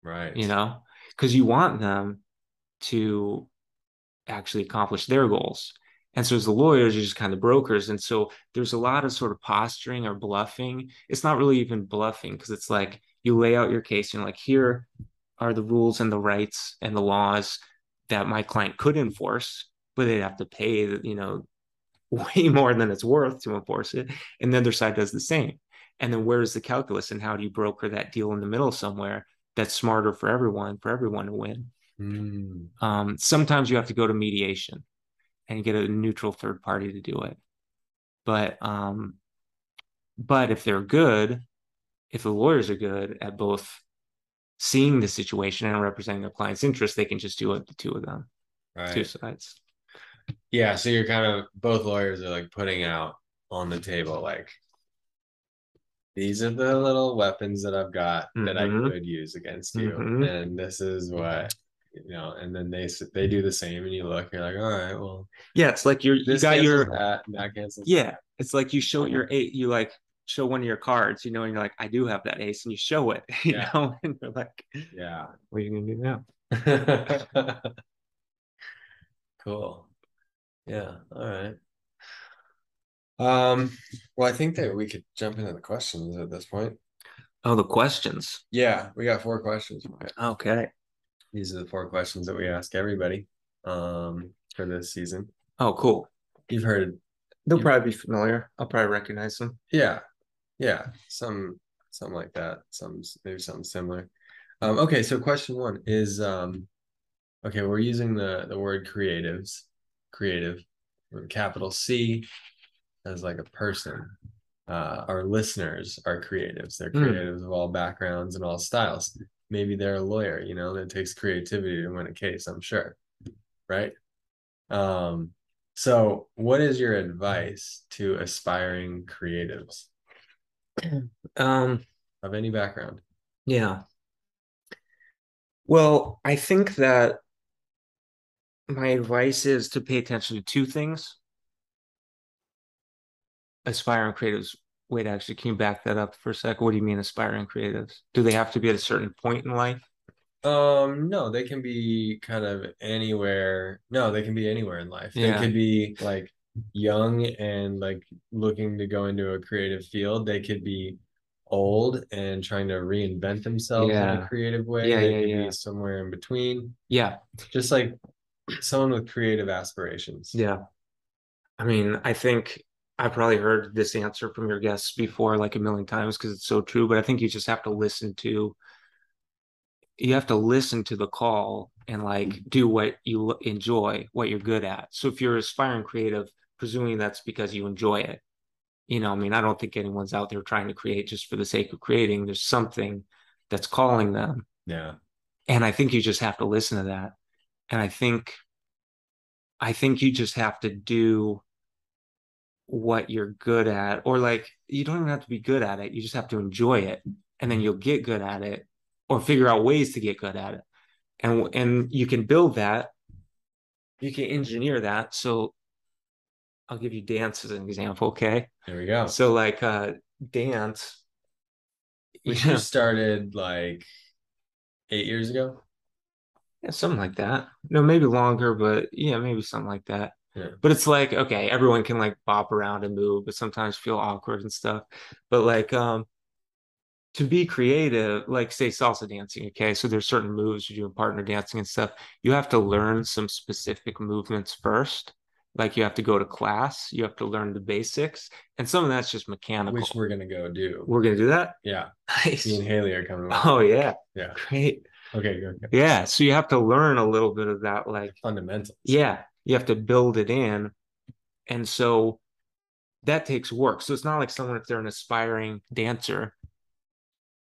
B: Right.
A: you know, because you want them to actually accomplish their goals. And so as the lawyers you're just kind of brokers. And so there's a lot of sort of posturing or bluffing. It's not really even bluffing because it's like you lay out your case and you're like, here are the rules and the rights and the laws that my client could enforce, but they'd have to pay, you know, *laughs* way more than it's worth to enforce it. And the other side does the same. And then where's the calculus and how do you broker that deal in the middle somewhere that's smarter for everyone, for everyone to win?
B: Mm,
A: Um, sometimes you have to go to mediation and get a neutral third party to do it. But um, but if they're good, if the lawyers are good at both seeing the situation and representing their client's interest, they can just do it the two of them, two
B: right.
A: sides.
B: Yeah. So you're kind of both lawyers are like putting out on the table like these are the little weapons that I've got that I
A: Mhm.
B: could use against you,
A: Mhm.
B: and this is what you know. And then they they do the same, and you look, you're like, all right, well,
A: Yeah, it's like you're you got your
B: that, that cancels.
A: yeah, it's like you show your eight, you like show one of your cards, you know, and you're like, I do have that ace, and you show it, *laughs* you
B: Yeah.
A: know, *laughs* and you're like,
B: Yeah.
A: what are you gonna do now? *laughs*
B: cool. Yeah. All right. Um, well, I think that we could jump into the questions at this point.
A: Oh, the questions.
B: Yeah, we got four questions.
A: Okay.
B: These are the four questions that we ask everybody um for this season.
A: Oh, cool.
B: You've heard
A: They'll
B: You-
A: probably be familiar. I'll probably recognize them.
B: Yeah, yeah, some something like that. Some maybe something similar. Um, okay, so question one is um, okay, we're using the the word creatives, creative, with capital C, as like a person. Uh, our listeners are creatives. They're
A: Hmm.
B: creatives of all backgrounds and all styles. Maybe they're a lawyer. You know, it takes creativity to win a case. I'm sure, right? Um, so what is your advice to aspiring creatives? *clears throat*
A: Um,
B: of any background.
A: yeah. Well, I think that my advice is to pay attention to two things. Aspiring creatives. Wait, actually, can you back that up for a sec? What do you mean aspiring creatives? Do they have to be at a certain point in life?
B: Um, no, they can be kind of anywhere. No, they can be anywhere in life. They could be like young and like looking to go into a creative field. They could be old and trying to reinvent themselves in a creative way.
A: Yeah,
B: They
A: yeah,
B: could
A: yeah.
B: be somewhere in between.
A: Yeah.
B: Just like someone with creative aspirations.
A: Yeah. I mean, I think I probably heard this answer from your guests before like a million times because it's so true, but I think you just have to listen to you have to listen to the call and like mm-hmm. do what you enjoy, what you're good at. So if you're aspiring creative, presuming that's because you enjoy it. You know, I mean, I don't think anyone's out there trying to create just for the sake of creating. There's something that's calling them.
B: Yeah.
A: And I think you just have to listen to that. And I think I think you just have to do what you're good at or like you don't even have to be good at it. You just have to enjoy it and then you'll get good at it or figure out ways to get good at it. And and you can build that. You can engineer that. So I'll give you dance as an example, okay?
B: There we go.
A: So like uh dance
B: Which
A: yeah,
B: you started like eight years ago.
A: yeah, something like that. No, maybe longer, but yeah, maybe something like that.
B: Yeah.
A: But it's like, okay, everyone can like bop around and move, but sometimes feel awkward and stuff. But like um to be creative, like say salsa dancing, okay, so there's certain moves you do in partner dancing and stuff. You have to learn some specific movements first. Like you have to go to class, you have to learn the basics, and some of that's just mechanical.
B: Which we're gonna go do.
A: We're gonna do that.
B: Yeah.
A: Nice.
B: Me and Haley are coming.
A: Oh yeah,
B: Yeah.
A: great.
B: Okay, good. good.
A: Yeah, so you have to learn a little bit of that, like
B: Fundamentals.
A: yeah, you have to build it in. And so that takes work. So it's not like someone, if they're an aspiring dancer,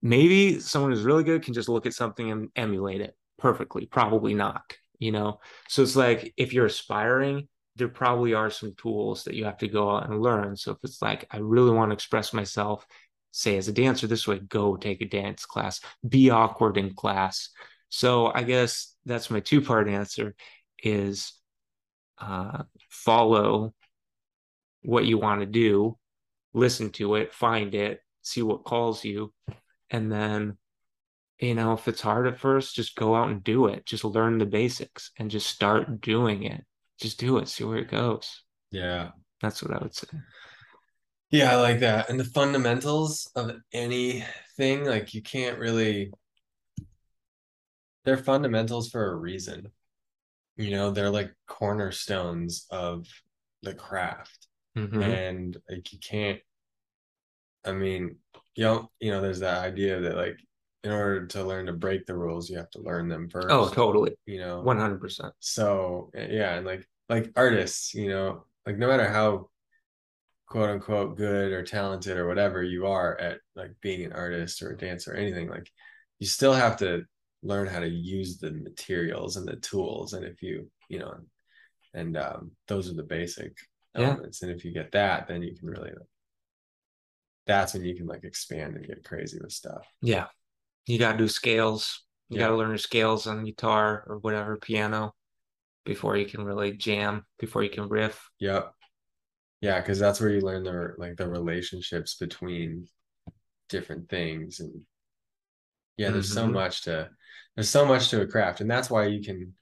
A: maybe someone who's really good can just look at something and emulate it perfectly. Probably not, you know? So it's like if you're aspiring, there probably are some tools that you have to go out and learn. So if it's like, I really want to express myself, say as a dancer this way, go take a dance class, be awkward in class. So I guess that's my two part answer is uh, follow what you want to do, listen to it, find it, see what calls you, and then you know if it's hard at first, just go out and do it. Just learn the basics and just start doing it. Just do it, see where it goes.
B: Yeah.
A: That's what I would say.
B: Yeah, I like that. And the fundamentals of anything, like you can't really, they're fundamentals for a reason. You know, they're like cornerstones of the craft.
A: Mhm.
B: And like you can't, I mean, you know, you know, there's that idea that like in order to learn to break the rules, you have to learn them first.
A: Oh, totally,
B: You know,
A: one hundred percent.
B: so yeah, and like like artists, you know, like no matter how quote unquote good or talented or whatever you are at like being an artist or a dancer or anything, like you still have to learn how to use the materials and the tools. And if you, you know, and um those are the basic
A: Yeah.
B: elements. And if you get that, then you can really that's when you can like expand and get crazy with stuff.
A: Yeah, you got to do scales. You
B: Yeah.
A: got to learn your scales on guitar or whatever piano before you can really jam. Before you can riff.
B: Yep. Yeah, because that's where you learn the like the relationships between different things and yeah, there's so
A: Mhm.
B: much to there's so much to a craft and that's why you can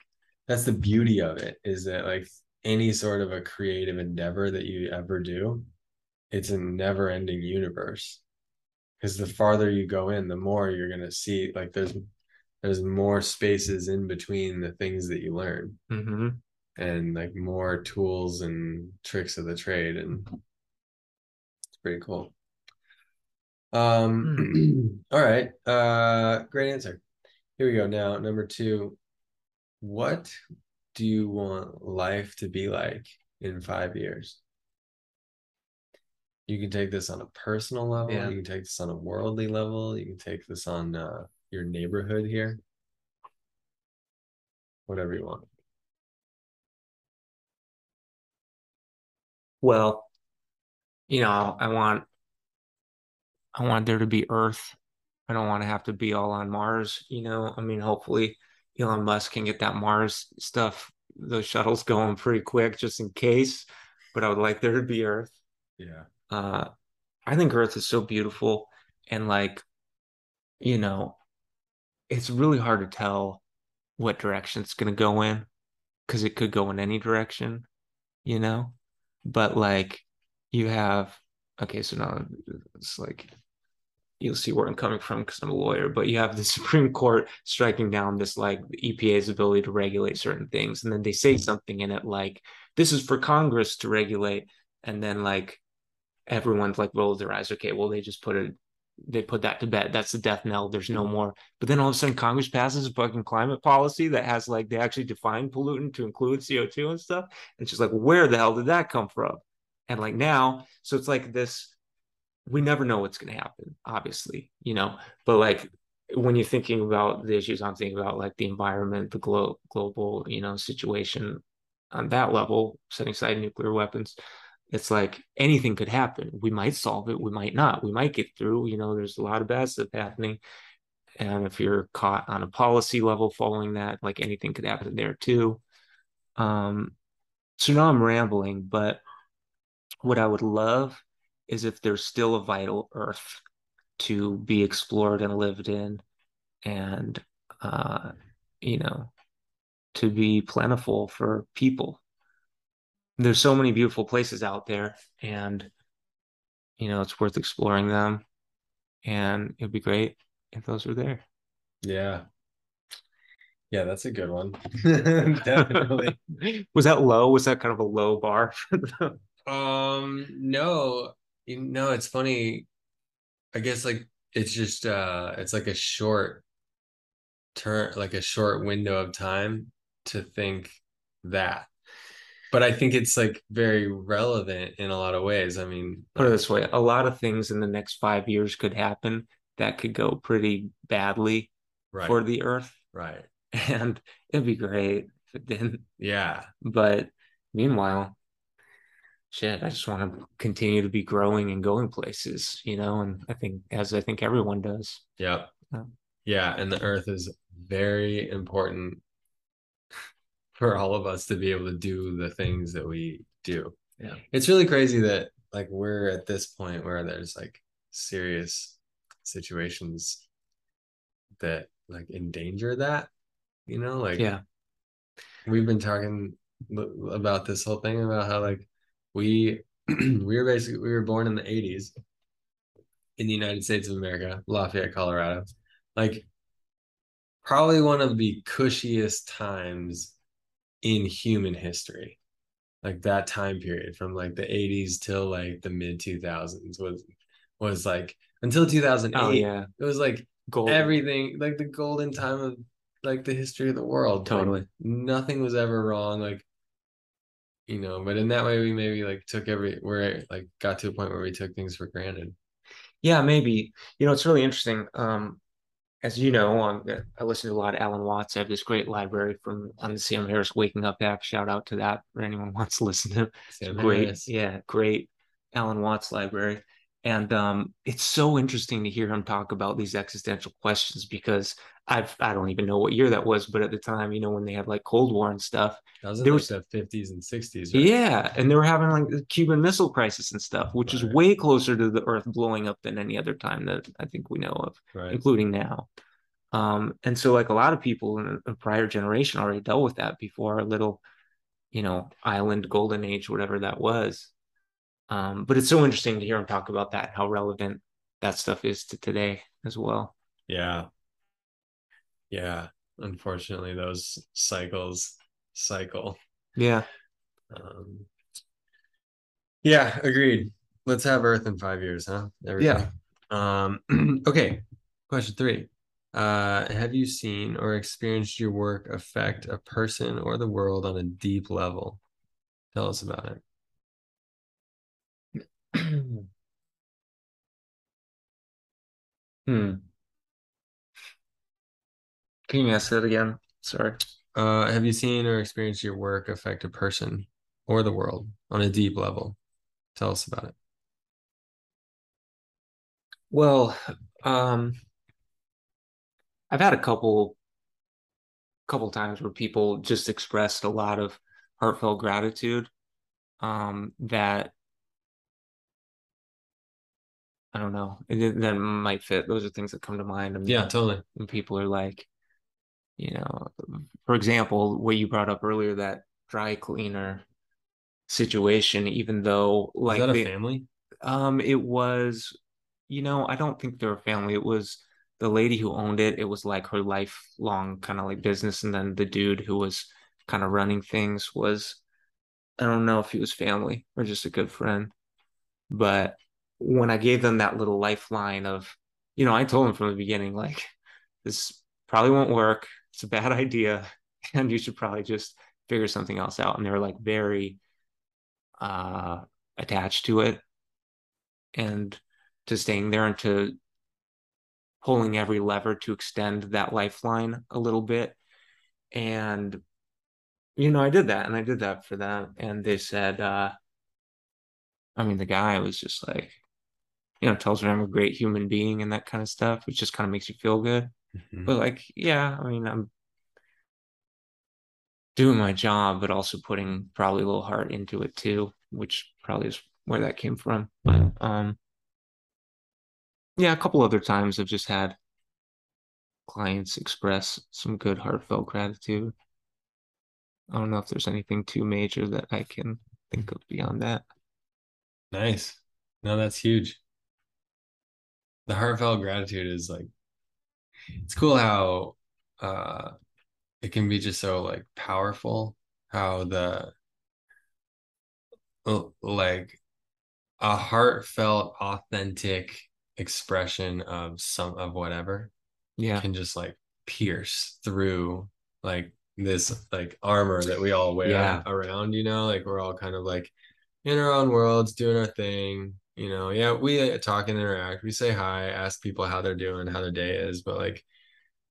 B: that's the beauty of it is that like any sort of a creative endeavor that you ever do it's a never ending universe because the farther you go in the more you're going to see like there's there's more spaces in between the things that you learn.
A: Mm-hmm.
B: and like more tools and tricks of the trade and it's pretty cool. Um *clears throat* all right uh great answer. Here we go. Now number two what do you want life to be like in five years you can take this on a personal level
A: Yeah.
B: you can take this on a worldly level you can take this on uh, your neighborhood here whatever you want
A: Well, you know, I want I want there to be Earth. I don't want to have to be all on Mars, you know. I mean, hopefully Elon Musk can get that Mars stuff, those shuttles *laughs* going pretty quick just in case. But I would like there to be Earth.
B: yeah
A: Uh I think Earth is so beautiful and like, you know, it's really hard to tell what direction it's gonna go in because it could go in any direction, you know? But like you have okay, so now it's like you'll see where I'm coming from because I'm a lawyer, but you have the *laughs* Supreme Court striking down this like EPA's ability to regulate certain things, and then they say something in it like this is for Congress to regulate, and then like everyone's like rolls their eyes. Okay, well they just put it they put that to bed. That's the death knell. There's no mm-hmm. more. But then all of a sudden Congress passes a fucking climate policy that has like they actually define pollutant to include CO2 and stuff. And she's like, where the hell did that come from? And like now, so it's like this, we never know what's gonna happen, obviously, you know, but like when you're thinking about the issues, I'm thinking about like the environment, the glo- global, you know, situation on that level, setting aside nuclear weapons it's like anything could happen. We might solve it, we might not. We might get through. You know, there's a lot of bad stuff happening. And if you're caught on a policy level following that, like anything could happen there too. Um, so now I'm rambling, but what I would love is if there's still a vital earth to be explored and lived in and uh, you know, to be plentiful for people there's so many beautiful places out there and you know it's worth exploring them. And it'd be great if those were there.
B: Yeah. Yeah that's a good one. *laughs* Definitely.
A: Was that low? Was that kind of a low bar
B: um no. You know it's funny. I guess like it's just uh it's like a short turn like a short window of time to think that but i think it's like very relevant in a lot of ways. I mean
A: put it this way a lot of things in the next five years could happen that could go pretty badly
B: right.
A: for the earth.
B: Right. *laughs*
A: And it'd be great if it didn't.
B: Yeah.
A: But meanwhile shit i just want to continue to be growing and going places you know and i think as i think everyone does.
B: Yeah.
A: yeah
B: and the earth is very important for all of us to be able to do the things that we do
A: Yeah.
B: it's really crazy that like we're at this point where there's like serious situations that like endanger that you know like
A: yeah
B: we've been talking about this whole thing about how like we *clears throat* we were basically we were born in the 80s in the United States of America, Lafayette, Colorado. Like probably one of the cushiest times in human history. Like that time period from like the 80s till like the mid 2000s was was like until 2008
A: oh yeah
B: it was like
A: gold
B: everything like the golden time of like the history of the world Like,
A: Totally.
B: nothing was ever wrong like you know but in that way we maybe like took every where like got to a point where we took things for granted
A: yeah maybe you know it's really interesting um as you know on i listen to a lot of alan watts. I have this great library from on the sam harris waking up app. Shout out to that for anyone wants to listen to.
B: Sam
A: great.
B: Harris.
A: yeah great alan watts library. And um it's so interesting to hear him talk about these existential questions because i've i don't even know what year that was but at the time you know when they had like cold war and stuff
B: that
A: there
B: like
A: was-
B: the 50s and 60s right?
A: yeah and they were having like the cuban missile crisis and stuff which is way closer to the earth blowing up than any other time that i think we know of
B: right
A: including now. Um, and so like a lot of people in a prior generation already dealt with that before our little, you know, island golden age, whatever that was. Um, but it's so interesting to hear him talk about that, how relevant that stuff is to today as well.
B: Yeah. Yeah. Unfortunately, those cycles cycle.
A: Yeah.
B: Um, yeah, agreed. Let's have Earth in five years, huh?
A: Yeah.
B: Um, *clears throat* okay. Question three. Uh, have you seen or experienced your work affect a person or the world on a deep level? Tell us about
A: it. *clears throat* hmm. Can you ask that again? Sorry.
B: Uh, have you seen or experienced your work affect a person or the world on a deep level? Tell us about it.
A: Well, um, I've had a couple couple times where people just expressed a lot of heartfelt gratitude um, that I don't know that might fit. Those are things that come to mind.
B: I mean, yeah, totally.
A: When people are like, you know, for example, what you brought up earlier, that dry cleaner situation, even though like
B: Is that a they, family?
A: Um, it was, you know, I don't think they're a family. It was the lady who owned it. It was like her lifelong kind of like business, and then the dude who was kind of running things was, I don't know if he was family or just a good friend, but when I gave them that little lifeline of, you know, I told them from the beginning, like, this probably won't work. It's a bad *laughs* idea. And you should probably just figure something else out. And they were like very uh, attached to it and to staying there and to pulling every lever to extend that lifeline a little bit. And, you know, I did that and I did that for them. And they said, uh, I mean, the guy was just like, you know, tells me I'm a great human being and that kind of stuff, which just kind of makes you feel good. Mm-hmm. But like, yeah, I mean, I'm doing my job, but also putting probably a little heart into it too, which probably is where that came from. But um, yeah, a couple other times I've just had clients express some good heartfelt gratitude. I don't know if there's anything too major that I can think of beyond that.
B: Nice. No, that's huge the heartfelt gratitude is like it's cool how uh it can be just so like powerful how the like a heartfelt authentic expression of some of whatever
A: yeah.
B: can just like pierce through like this like armor that we all wear yeah. around you know? Like we're all kind of like in our own worlds doing our thing you know yeah we uh, talk and interact we say hi ask people how they're doing how their day is but like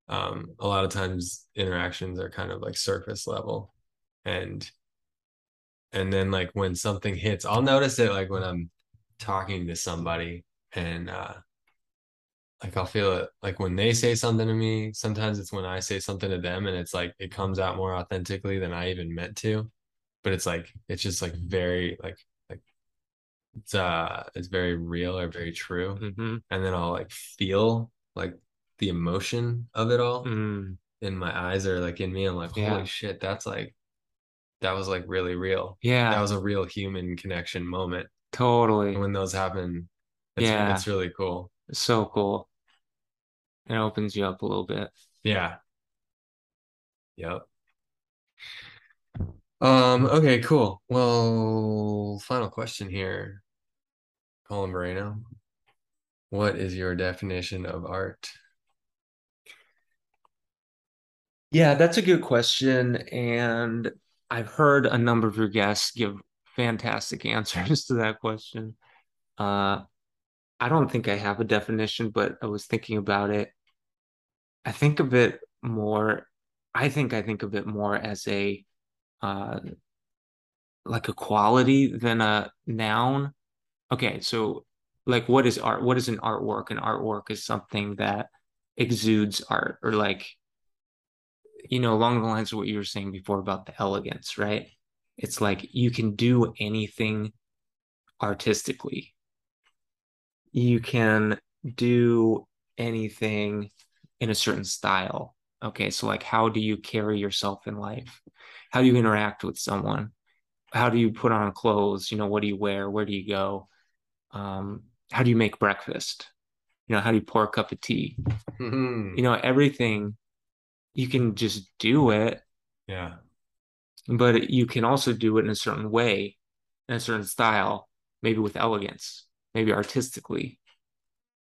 B: um a lot of times interactions are kind of like surface level and and then like when something hits i'll notice it like when i'm talking to somebody and uh like I'll feel it like when they say something to me, sometimes it's when I say something to them and it's like it comes out more authentically than I even meant to. But it's like it's just like very like it's uh it's very real or very true
A: mm-hmm.
B: and then i'll like feel like the emotion of it all
A: mm.
B: and my eyes are like in me. I'm like holy yeah. shit that's like that was like really real.
A: Yeah.
B: that was a real human connection moment.
A: Totally.
B: and when those happen it's, yeah. it's really cool.
A: It's so cool. It opens you up a little bit.
B: Yeah. Yep um, okay, cool. Well, final question here. Colin Barreno, what is your definition of art?
A: Yeah, that's a good question. And I've heard a number of your guests give fantastic *laughs* answers to that question. Uh, I don't think I have a definition, but I was thinking about it. I think of it more, I think I think of it more as a uh, like a quality than a noun. Okay, so like what is art? What is an artwork? An artwork is something that exudes art or like you know along the lines of what you were saying before about the elegance, right? It's like you can do anything artistically. You can do anything in a certain style. Okay, so like how do you carry yourself in life? how do you interact with someone how do you put on clothes? You know, what do you wear? Where do you go? Um, how do you make breakfast? You know, how do you pour a cup of tea?
B: Mhm.
A: You know, everything you can just do it,
B: Yeah.
A: but you can also do it in a certain way, in a certain style, maybe with elegance, maybe artistically.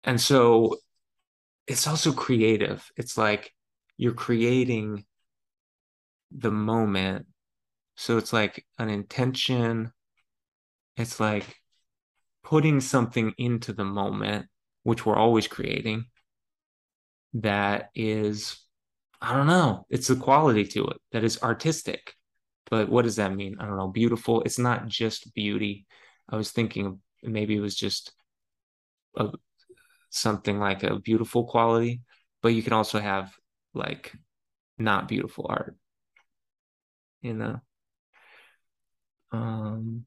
A: And so it's also creative. It's like you're creating the moment. So it's like an intention. It's like putting something into the moment, which we're always creating, that is, I don't know, it's a quality to it that is artistic. But what does that mean? I don't know, beautiful. It's not just beauty. I was thinking maybe it was just a, something like a beautiful quality, but you can also have like not beautiful art, you know? Um,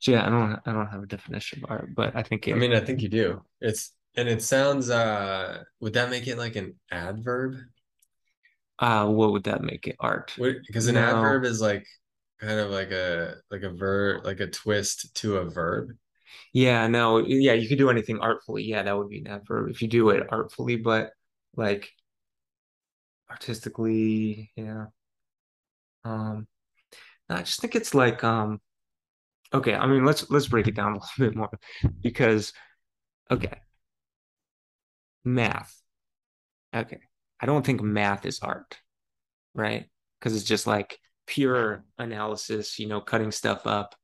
A: so yeah, I don't I don't have a definition of art, but I think it,
B: I mean, I think you do. It's and it sounds uh would that make it like an adverb?
A: uh what would that make it art?
B: Because an
A: No.
B: adverb is like kind of like a like a verb like a twist to a verb.
A: Yeah, no, yeah, you could do anything artfully. Yeah, that would be an adverb if you do it artfully, but like artistically, yeah. Um, I just think it's like um okay, I mean let's let's break it down *laughs* a little bit more because okay, math. Okay. I don't think math is art, right? Because it's just like pure analysis, you know, cutting stuff up.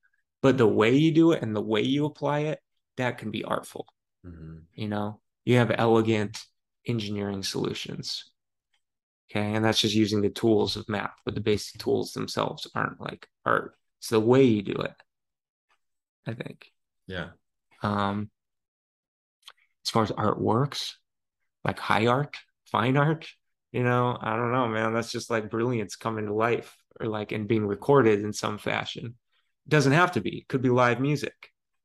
A: But the way you do it and the way you apply it, that can be artful.
B: Mhm.
A: you know you have elegant engineering solutions okay and that's just using the tools of math but the basic tools themselves aren't like art it's the way you do it i think
B: Yeah.
A: um as far as art works like high art fine art you know i don't know man that's just like brilliance coming to life or like and being recorded in some fashion it doesn't have to be it could be live music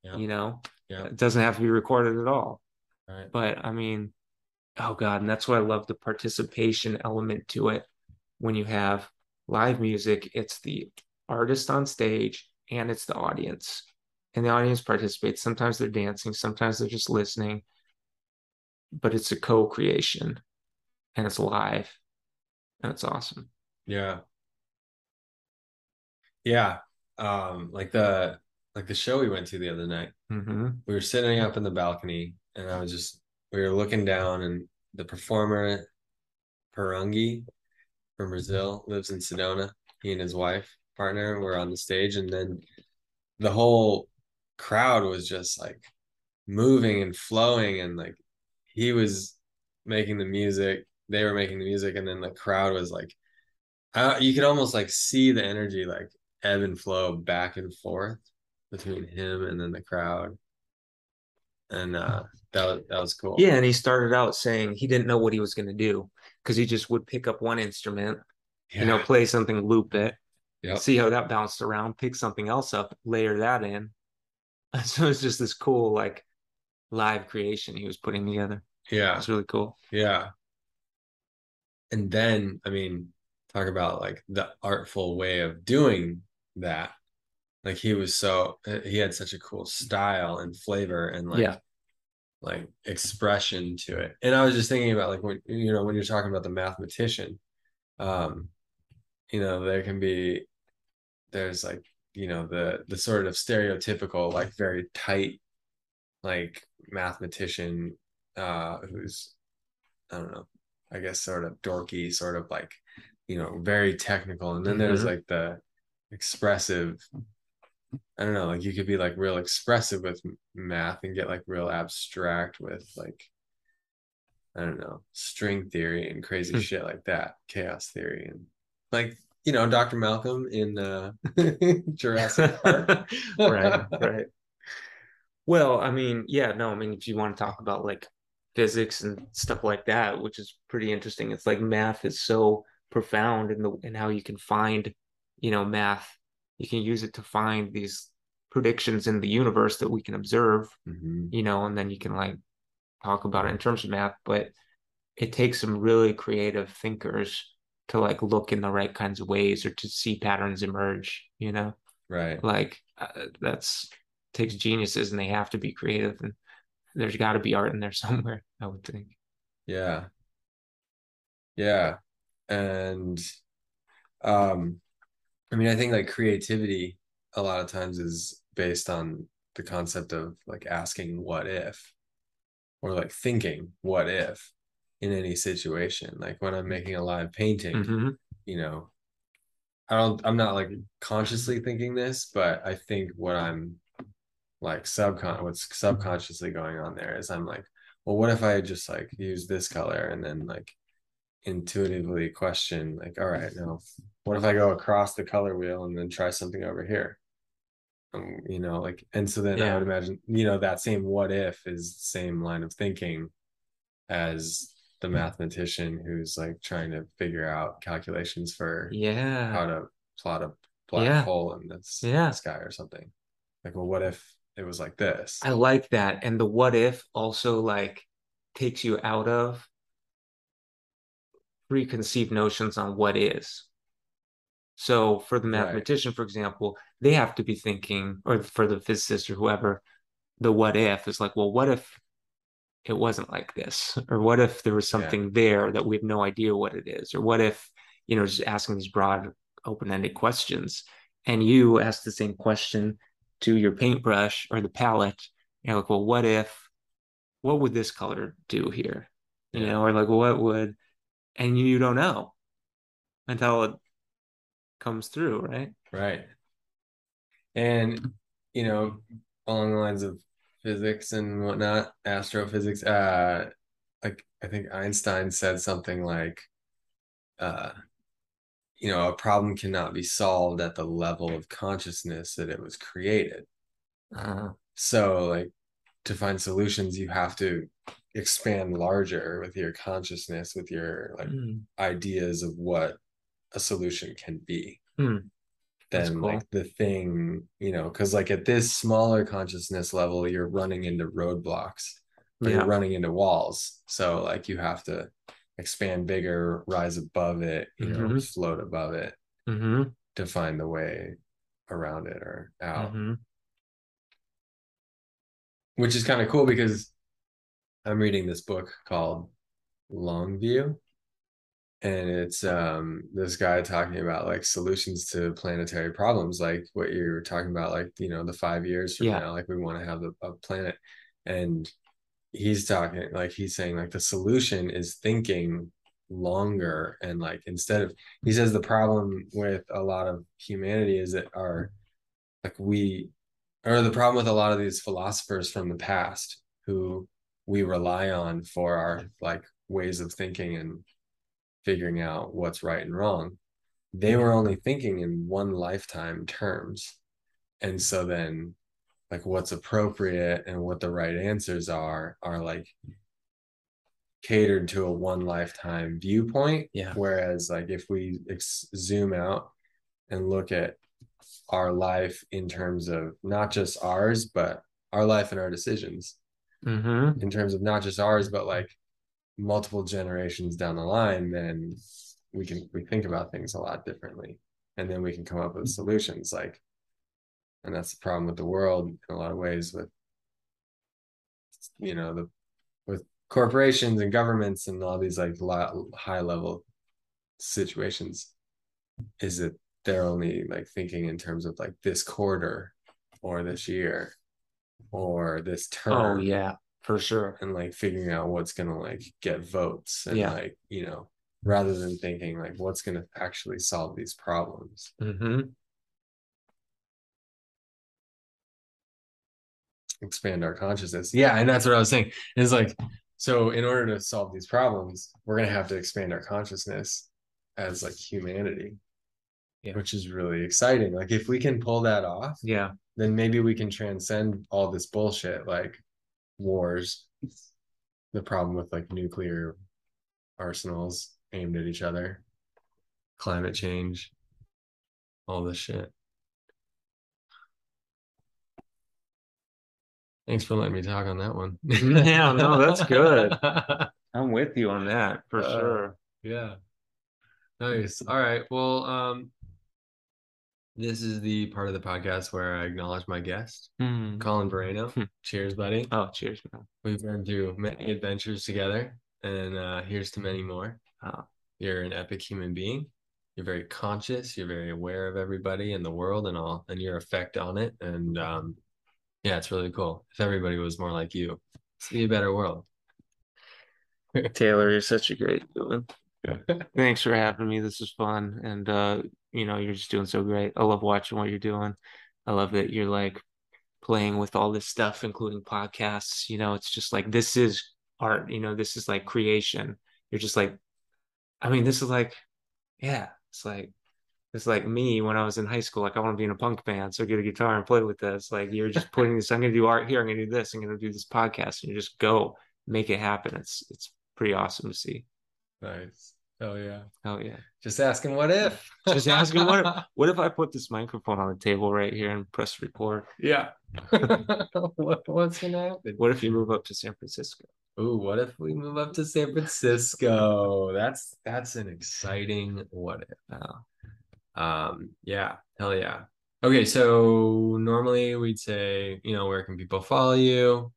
B: Yeah.
A: you know
B: Yeah.
A: it doesn't have to be recorded at all
B: Right.
A: but I mean, oh God, and that's why I love the participation element to it. When you have live music, it's the artist on stage and it's the audience. And the audience participates. Sometimes they're dancing, sometimes they're just listening, but it's a co-creation and it's live and it's awesome.
B: Yeah. Yeah. Um, like the like the show we went to the other night.
A: hmm
B: We were sitting up in the balcony and I was just we were looking down and the performer Porangui from Brazil lives in Sedona. He and his wife, partner, were on the stage and then the whole crowd was just like moving and flowing and like he was making the music, they were making the music and then the crowd was like you could almost like see the energy like ebb and flow back and forth between him and then the crowd. And uh that was that was cool.
A: Yeah, and he started out saying he didn't know what he was going to do because he just would pick up one instrument, you know, play something, loop it,
B: Yep.
A: see how that bounced around, pick something else up, layer that in. *laughs* So it's just this cool like live creation he was putting together.
B: Yeah.
A: It's really cool.
B: Yeah. And then, I mean, talk about like the artful way of doing that. Like he was so he had such a cool style and flavor and like
A: Yeah.
B: Like expression to it. And I was just thinking about like when you know when you're talking about the mathematician, um, you know, there can be there's like, you know, the the sort of stereotypical, like very tight, like mathematician uh who's I don't know, I guess sort of dorky, sort of like, you know, very technical. And then there's
A: Mhm.
B: like the expressive, I don't know, like you could be like real expressive with math and get like real abstract with like, I don't know, string theory and crazy
A: Hmm.
B: shit like that, chaos theory. And like, you know, Dr. Malcolm in uh, *laughs* Jurassic Park. *laughs*
A: right, right. Well, I mean, yeah, no, I mean, if you want to talk about like physics and stuff like that, which is pretty interesting, it's like math is so profound in the in how you can find, you know, math. You can use it to find these predictions in the universe that we can observe,
B: Mhm.
A: you know, and then you can like talk about it in terms of math, but it takes some really creative thinkers to like look in the right kinds of ways or to see patterns emerge you know?
B: Right.
A: Like uh, that's takes geniuses and they have to be creative and there's got to be art in there *laughs* somewhere i would think.
B: Yeah. Yeah. And um i mean i think like creativity a lot of times is based on the concept of like asking what if or like thinking what if in any situation like when i'm making a live painting
A: mm-hmm.
B: you know i don't i'm not like consciously thinking this but i think what i'm like subcon what's subconsciously going on there is i'm like well what if i just like use this color and then like intuitively question like all right now what if i go across the color wheel and then try something over here um, you know like and so then
A: Yeah.
B: i would imagine you know that same what if is the same line of thinking as the mathematician who's like trying to figure out calculations for
A: yeah how
B: to plot a black
A: Yeah.
B: hole in this
A: Yeah.
B: sky or something like well what if it was like this
A: i like that and the what if also like takes you out of preconceived notions on what is so for the
B: Right.
A: mathematician for example they have to be thinking or for the physicist or whoever the what if is like well what if it wasn't like this or what if there was
B: Yeah.
A: something there that we have no idea what it is or what if you know just asking these broad open-ended questions and you ask the same question to your paintbrush or the palette you're like well what if what would this color do here you
B: Yeah.
A: know or like what would and you, don't know until comes through right
B: Right. And, you know, along the lines of physics and whatnot, astrophysics, uh, like I think Einstein said something like, uh, you know, a problem cannot be solved at the level of consciousness that it was created.
A: uh,
B: So, like, to find solutions, you have to expand larger with your consciousness, with your like
A: mm,
B: ideas of what a solution can be.
A: Hmm.
B: Than
A: cool.
B: like the thing, you know, because like at this smaller consciousness level, you're running into roadblocks
A: yeah
B: you're running into walls. So like you have to expand bigger, rise above it, you know,
A: Mhm.
B: float above it
A: hmm
B: to find the way around it or out.
A: hmm
B: Which is kind of cool because I'm reading this book called Longview. And it's um this guy talking about like solutions to planetary problems, like what you were talking about, like you know, the five years from
A: Yeah.
B: now, like we want to have the, a planet. And he's talking like he's saying like the solution is thinking longer and like instead of he says the problem with a lot of humanity is that our like we or the problem with a lot of these philosophers from the past who we rely on for our like ways of thinking and figuring out what's right and wrong. They were only thinking in one lifetime terms. And so then like what's appropriate and what the right answers are are like catered to a one lifetime viewpoint.
A: Yeah.
B: whereas like if we ex- zoom out and look at our life in terms of not just ours but our life and our decisions.
A: Hmm
B: in terms of not just ours but like multiple generations down the line then we can we think about things a lot differently. And then we can come up with mm-hmm. solutions like and that's the problem with the world in a lot of ways with you know the with corporations and governments and all these like high level situations is that they're only like thinking in terms of like this quarter or this year or this oh, term.
A: oh yeah for sure
B: and like figuring out what's gonna like get votes and
A: Yeah.
B: like you know rather than thinking like what's gonna actually solve these problems.
A: Hmm
B: expand our consciousness. Yeah and that's what i was saying. Is like so in order to solve these problems we're gonna have to expand our consciousness as like humanity.
A: Yeah.
B: which is really exciting. Like if we can pull that off
A: yeah.
B: then maybe we can transcend all this bullshit like wars the problem with like nuclear arsenals aimed at each other climate change all this shit thanks for letting me talk on that one *laughs*
A: Yeah, no, that's good. *laughs* i'm with you on that for
B: Uh,
A: sure
B: yeah Nice. All right. Well, um, this is the part of the podcast where I acknowledge my guest,
A: Hmm.
B: Colin Barreno.
A: Hmm.
B: Cheers, buddy.
A: Oh, cheers, man.
B: We've been through many adventures together, and uh, here's to many more.
A: Oh,
B: You're an epic human being. You're very conscious. You're very aware of everybody in the world and all, and your effect on it. And um, yeah, it's really cool. If everybody was more like you, it'd be a better world. *laughs*
A: Taylor, you're such a great human. Thanks for having me. This is fun. And uh, you know, you're just doing so great. I love watching what you're doing. I love that you're like playing with all this stuff, including podcasts. You know, it's just like this is art, you know, this is like creation. You're just like, I mean, this is like, yeah, it's like it's like me when I was in high school. Like I want to be in a punk band, so get a guitar and play with this. Like you're just putting this. I'm gonna do art here. I'm gonna do this. I'm gonna do this podcast, and you just go make it happen. It's it's pretty awesome to see.
B: Nice. Oh yeah.
A: Oh yeah.
B: Just asking what if. *laughs*
A: Just asking what if, *laughs* what if I put this microphone on the table right here and press record?
B: Yeah. *laughs* what, what's gonna happen?
A: What if you move up to San Francisco?
B: Ooh, what if we move up to San Francisco? That's that's an exciting what if.
A: Oh,
B: Um, yeah, hell yeah. Okay, so normally we'd say, you know, where can people follow you?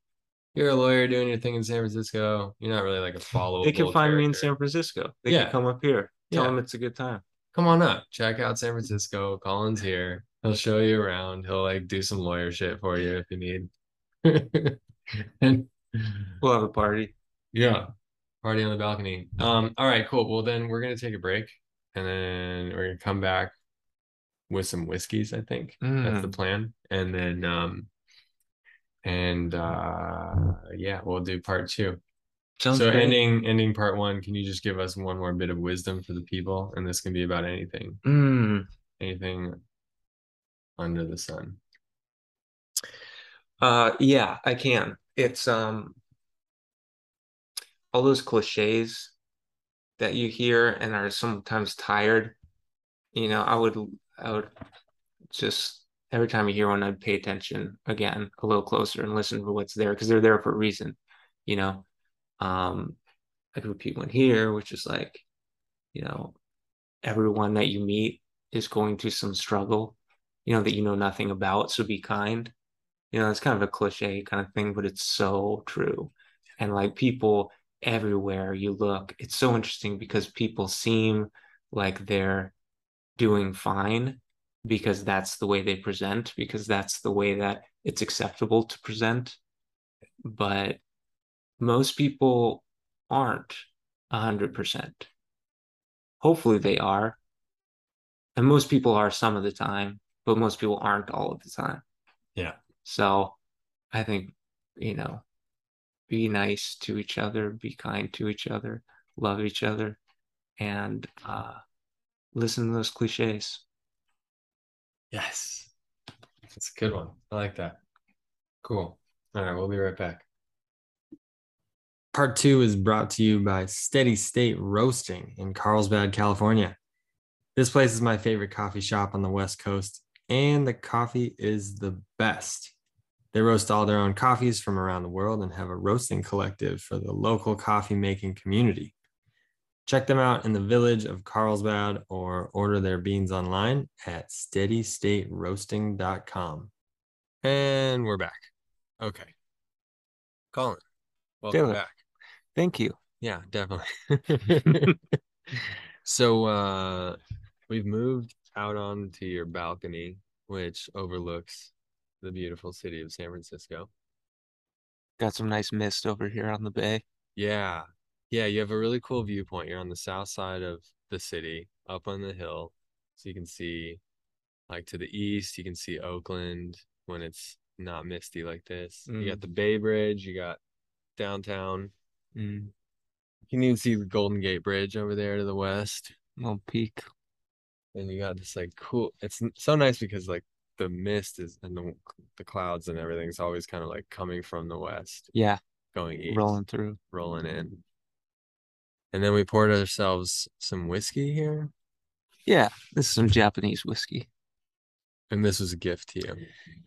B: You're a lawyer doing your thing in San Francisco. You're not really like a follow.
A: they can find me in San Francisco. They
B: Yeah.
A: can come up here. Tell
B: Yeah.
A: them it's a good time.
B: Come on up, check out San Francisco. Colin's here. He'll show you around. He'll like do some lawyer shit for you if you need. *laughs* and
A: We'll have a party.
B: Yeah. Party on the balcony. Um, all right, cool. Well, then we're gonna take a break and then we're gonna come back with some whiskeys, I think. That's the
A: Mm.
B: plan. And then um and uh yeah, we'll do part two.
A: Sounds
B: so
A: great.
B: ending ending part one, can you just give us one more bit of wisdom for the people? And this can be about anything,
A: Mm.
B: anything under the sun.
A: Uh, yeah, I can. It's um all those cliches that you hear and are sometimes tired. You know, I would I would just every time you hear one, I'd pay attention again a little closer and listen for what's there because they're there for a reason. You know, um, I could repeat one here, which is like, you know, everyone that you meet is going through some struggle, you know, that you know nothing about. So be kind. You know, it's kind of a cliche kind of thing, but it's so true. And like people everywhere you look, it's so interesting because people seem like they're doing fine because that's the way they present, because that's the way that it's acceptable to present. But most people aren't a hundred percent. Hopefully they are. And most people are some of the time, but most people aren't all of the time.
B: Yeah.
A: So I think, you know, be nice to each other, be kind to each other, love each other, and uh, listen to those cliches.
B: Yes. That's a good one. I like that. Cool. All right, we'll be right back. Part two is brought to you by Steady State Roasting in Carlsbad, California. This place is my favorite coffee shop on the West Coast, and the coffee is the best. They roast all their own coffees from around the world and have a roasting collective for the local coffee making community. Check them out in the village of Carlsbad or order their beans online at steadystateroasting.com. And we're back. Okay. Colin, welcome
A: Taylor.
B: back.
A: Thank you.
B: Yeah, definitely. *laughs* so uh we've moved out onto your balcony, which overlooks the beautiful city of San Francisco.
A: Got some nice mist over here on the bay.
B: Yeah. Yeah, you have a really cool viewpoint. You're on the south side of the city, up on the hill. So you can see like to the east, you can see Oakland when it's not misty like this. You got
A: Mm.
B: the Bay Bridge, you got downtown.
A: Mm.
B: You can even see the Golden Gate Bridge over there to the west.
A: Little peak.
B: And you got this like cool it's so nice because like the mist is and the the clouds and everything's always kind of like coming from the west,
A: Yeah,
B: going east.
A: rolling through.
B: rolling in. And then we poured ourselves some whiskey here.
A: Yeah, this is some Japanese whiskey.
B: And this was a gift to you.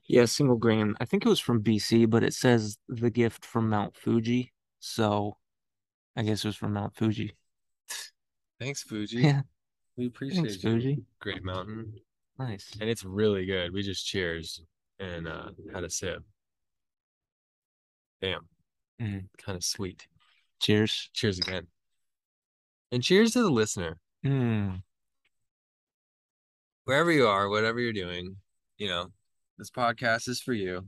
A: Yeah, single grain. I think it was from BC, but it says the gift from Mount Fuji. So I guess it was from Mount Fuji.
B: Thanks, Fuji.
A: Yeah.
B: We appreciate
A: Thanks,
B: you,
A: Fuji.
B: Great Mountain.
A: Nice.
B: And it's really good. We just cheers and uh had a sip. Damn.
A: Mhm.
B: Kind of sweet.
A: Cheers.
B: Cheers again. And cheers to the listener.
A: Mm.
B: Wherever you are, whatever you're doing, you know, this podcast is for you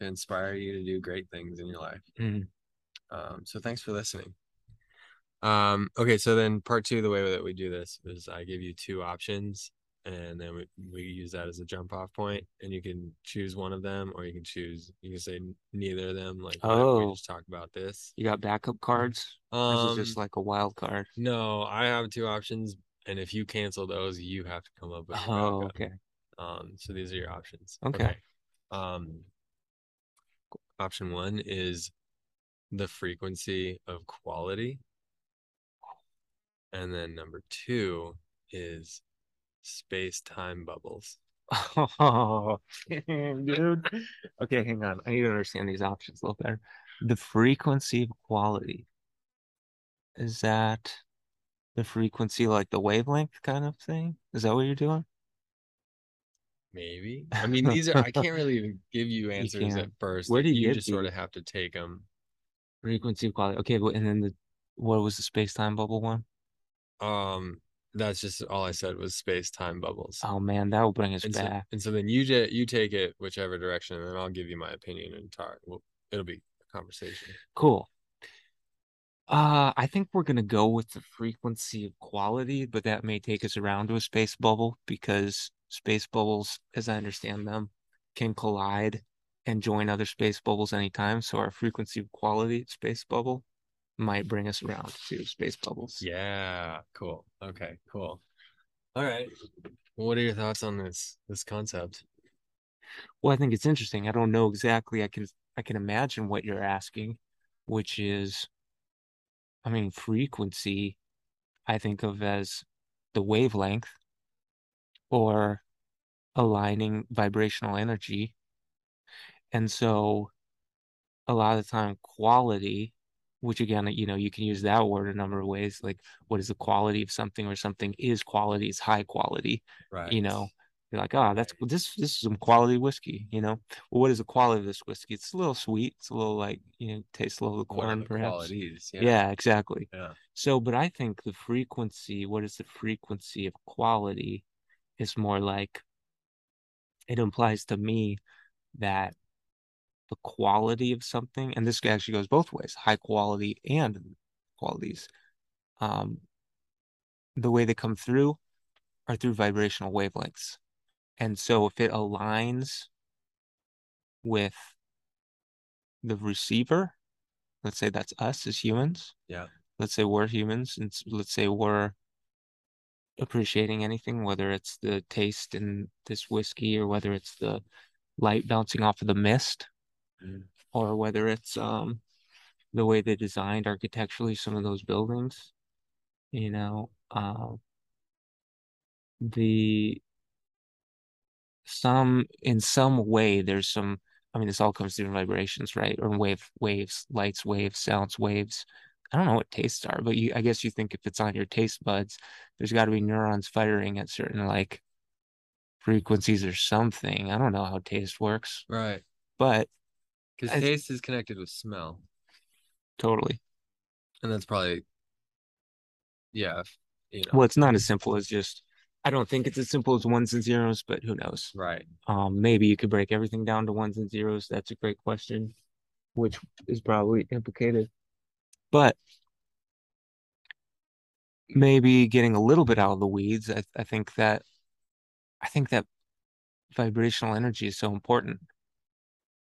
B: to inspire you to do great things in your life.
A: Mhm.
B: Um, so thanks for listening. Um, okay, so then part two, the way that we do this is I give you two options and then we, we use that as a jump off point and you can choose one of them or you can choose you can say neither of them like whatever, we
A: Oh.
B: just talk about this
A: You got backup cards?
B: Um
A: is just like a wild card?
B: no i have two options and if you cancel those you have to come up with
A: Oh,
B: backup.
A: okay.
B: um so these are your options
A: Okay.
B: um option one is the frequency of quality and then number two is space time bubbles
A: Oh, *laughs* dude. Okay, hang on. I need to understand these options a little better. The frequency of quality. Is that the frequency like the wavelength kind of thing? Is that what you're doing?
B: Maybe. I mean, these are, I can't really *laughs* even give you answers at first.
A: Where do you
B: you just sort of have to take them.
A: Frequency of quality. Okay, and then the what was the space-time bubble one?
B: Um, that's just all I said was space time bubbles.
A: Oh man, that will bring us
B: and so,
A: back.
B: and so then you you take it whichever direction, and then I'll give you my opinion and talk. Well, it'll be a conversation.
A: Cool. Uh, I think we're gonna go with the frequency of quality, but that may take us around to a space bubble because space bubbles, as I understand them, can collide and join other space bubbles anytime. So our frequency of quality space bubble might bring us around to space bubbles.
B: Yeah, cool. Okay, cool. All right. What are your thoughts on this this concept?
A: Well, I think it's interesting. I don't know exactly. I can I can imagine what you're asking, which is, I mean, frequency, I think of as the wavelength or aligning vibrational energy. And so a lot of the time quality, which again, you know, you can use that word a number of ways, like what is the quality of something or something is quality, is high quality,
B: Right.
A: you know. You're like, oh, that's this this is some quality whiskey, you know. Well, what is the quality of this whiskey? It's a little sweet. It's a little like, you know, tastes a little of the
B: What are
A: corn, perhaps.
B: qualities? Yeah.
A: Yeah, exactly.
B: Yeah.
A: So, but I think the frequency, what is the frequency of quality, is more like it implies to me that the quality of something, and this actually goes both ways, high quality and qualities. Um, the way they come through are through vibrational wavelengths. And so if it aligns with the receiver, let's say that's us as humans.
B: Yeah.
A: Let's say we're humans, and let's say we're appreciating anything, whether it's the taste in this whiskey or whether it's the light bouncing off of the mist
B: Mhm.
A: or whether it's um the way they designed architecturally some of those buildings, you know, uh, the some in some way there's some I mean this all comes through vibrations, right? Or wave waves, lights, waves, sounds, waves. I don't know what tastes are, but you I guess you think if it's on your taste buds, there's got to be neurons firing at certain like frequencies or something. I don't know how taste works,
B: Right.
A: but
B: Because
A: I-
B: taste is connected with smell.
A: totally.
B: And that's probably yeah, you know.
A: Well, it's not as simple as just I don't think it's as simple as ones and zeros, but who knows?
B: Right.
A: Um, maybe you could break everything down to ones and zeros. That's a great question, which is probably implicated. But maybe getting a little bit out of the weeds, I, I think that I think that vibrational energy is so important.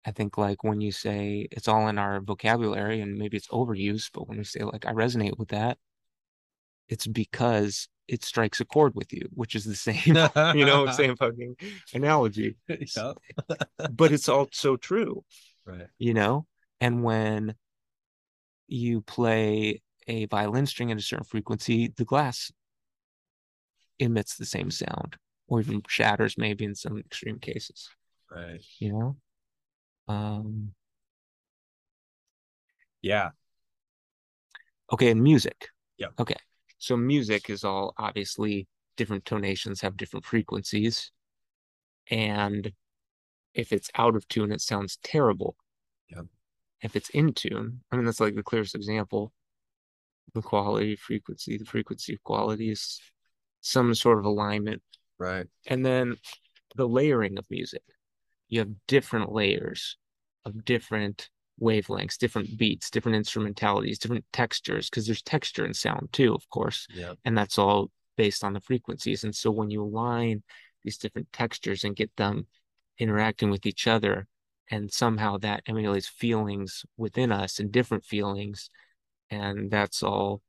A: I think like when you say it's all in our vocabulary and maybe it's overused, but when we say like I resonate with that, it's because it strikes a chord with you, which is the *laughs* same, you know, *laughs* same fucking analogy. But it's also true. *laughs*
B: Right.
A: you know? And when you play a violin string at a certain frequency, the glass emits the same sound or even shatters maybe in some extreme cases,
B: Right.
A: you know? Um,
B: Yeah.
A: okay, and music.
B: Yeah.
A: Okay. So music is all obviously different tonations have different frequencies. And if it's out of tune, it sounds terrible.
B: Yep.
A: If it's in tune, I mean, that's like the clearest example. The quality, frequency, the frequency of quality is some sort of alignment.
B: Right.
A: And then the layering of music. You have different layers of different wavelengths, different beats, different instrumentalities, different textures, because there's texture in sound too, of course.
B: Yeah.
A: And that's all based on the frequencies. And so when you align these different textures and get them interacting with each other, and somehow that emulates feelings within us and different feelings, and that's all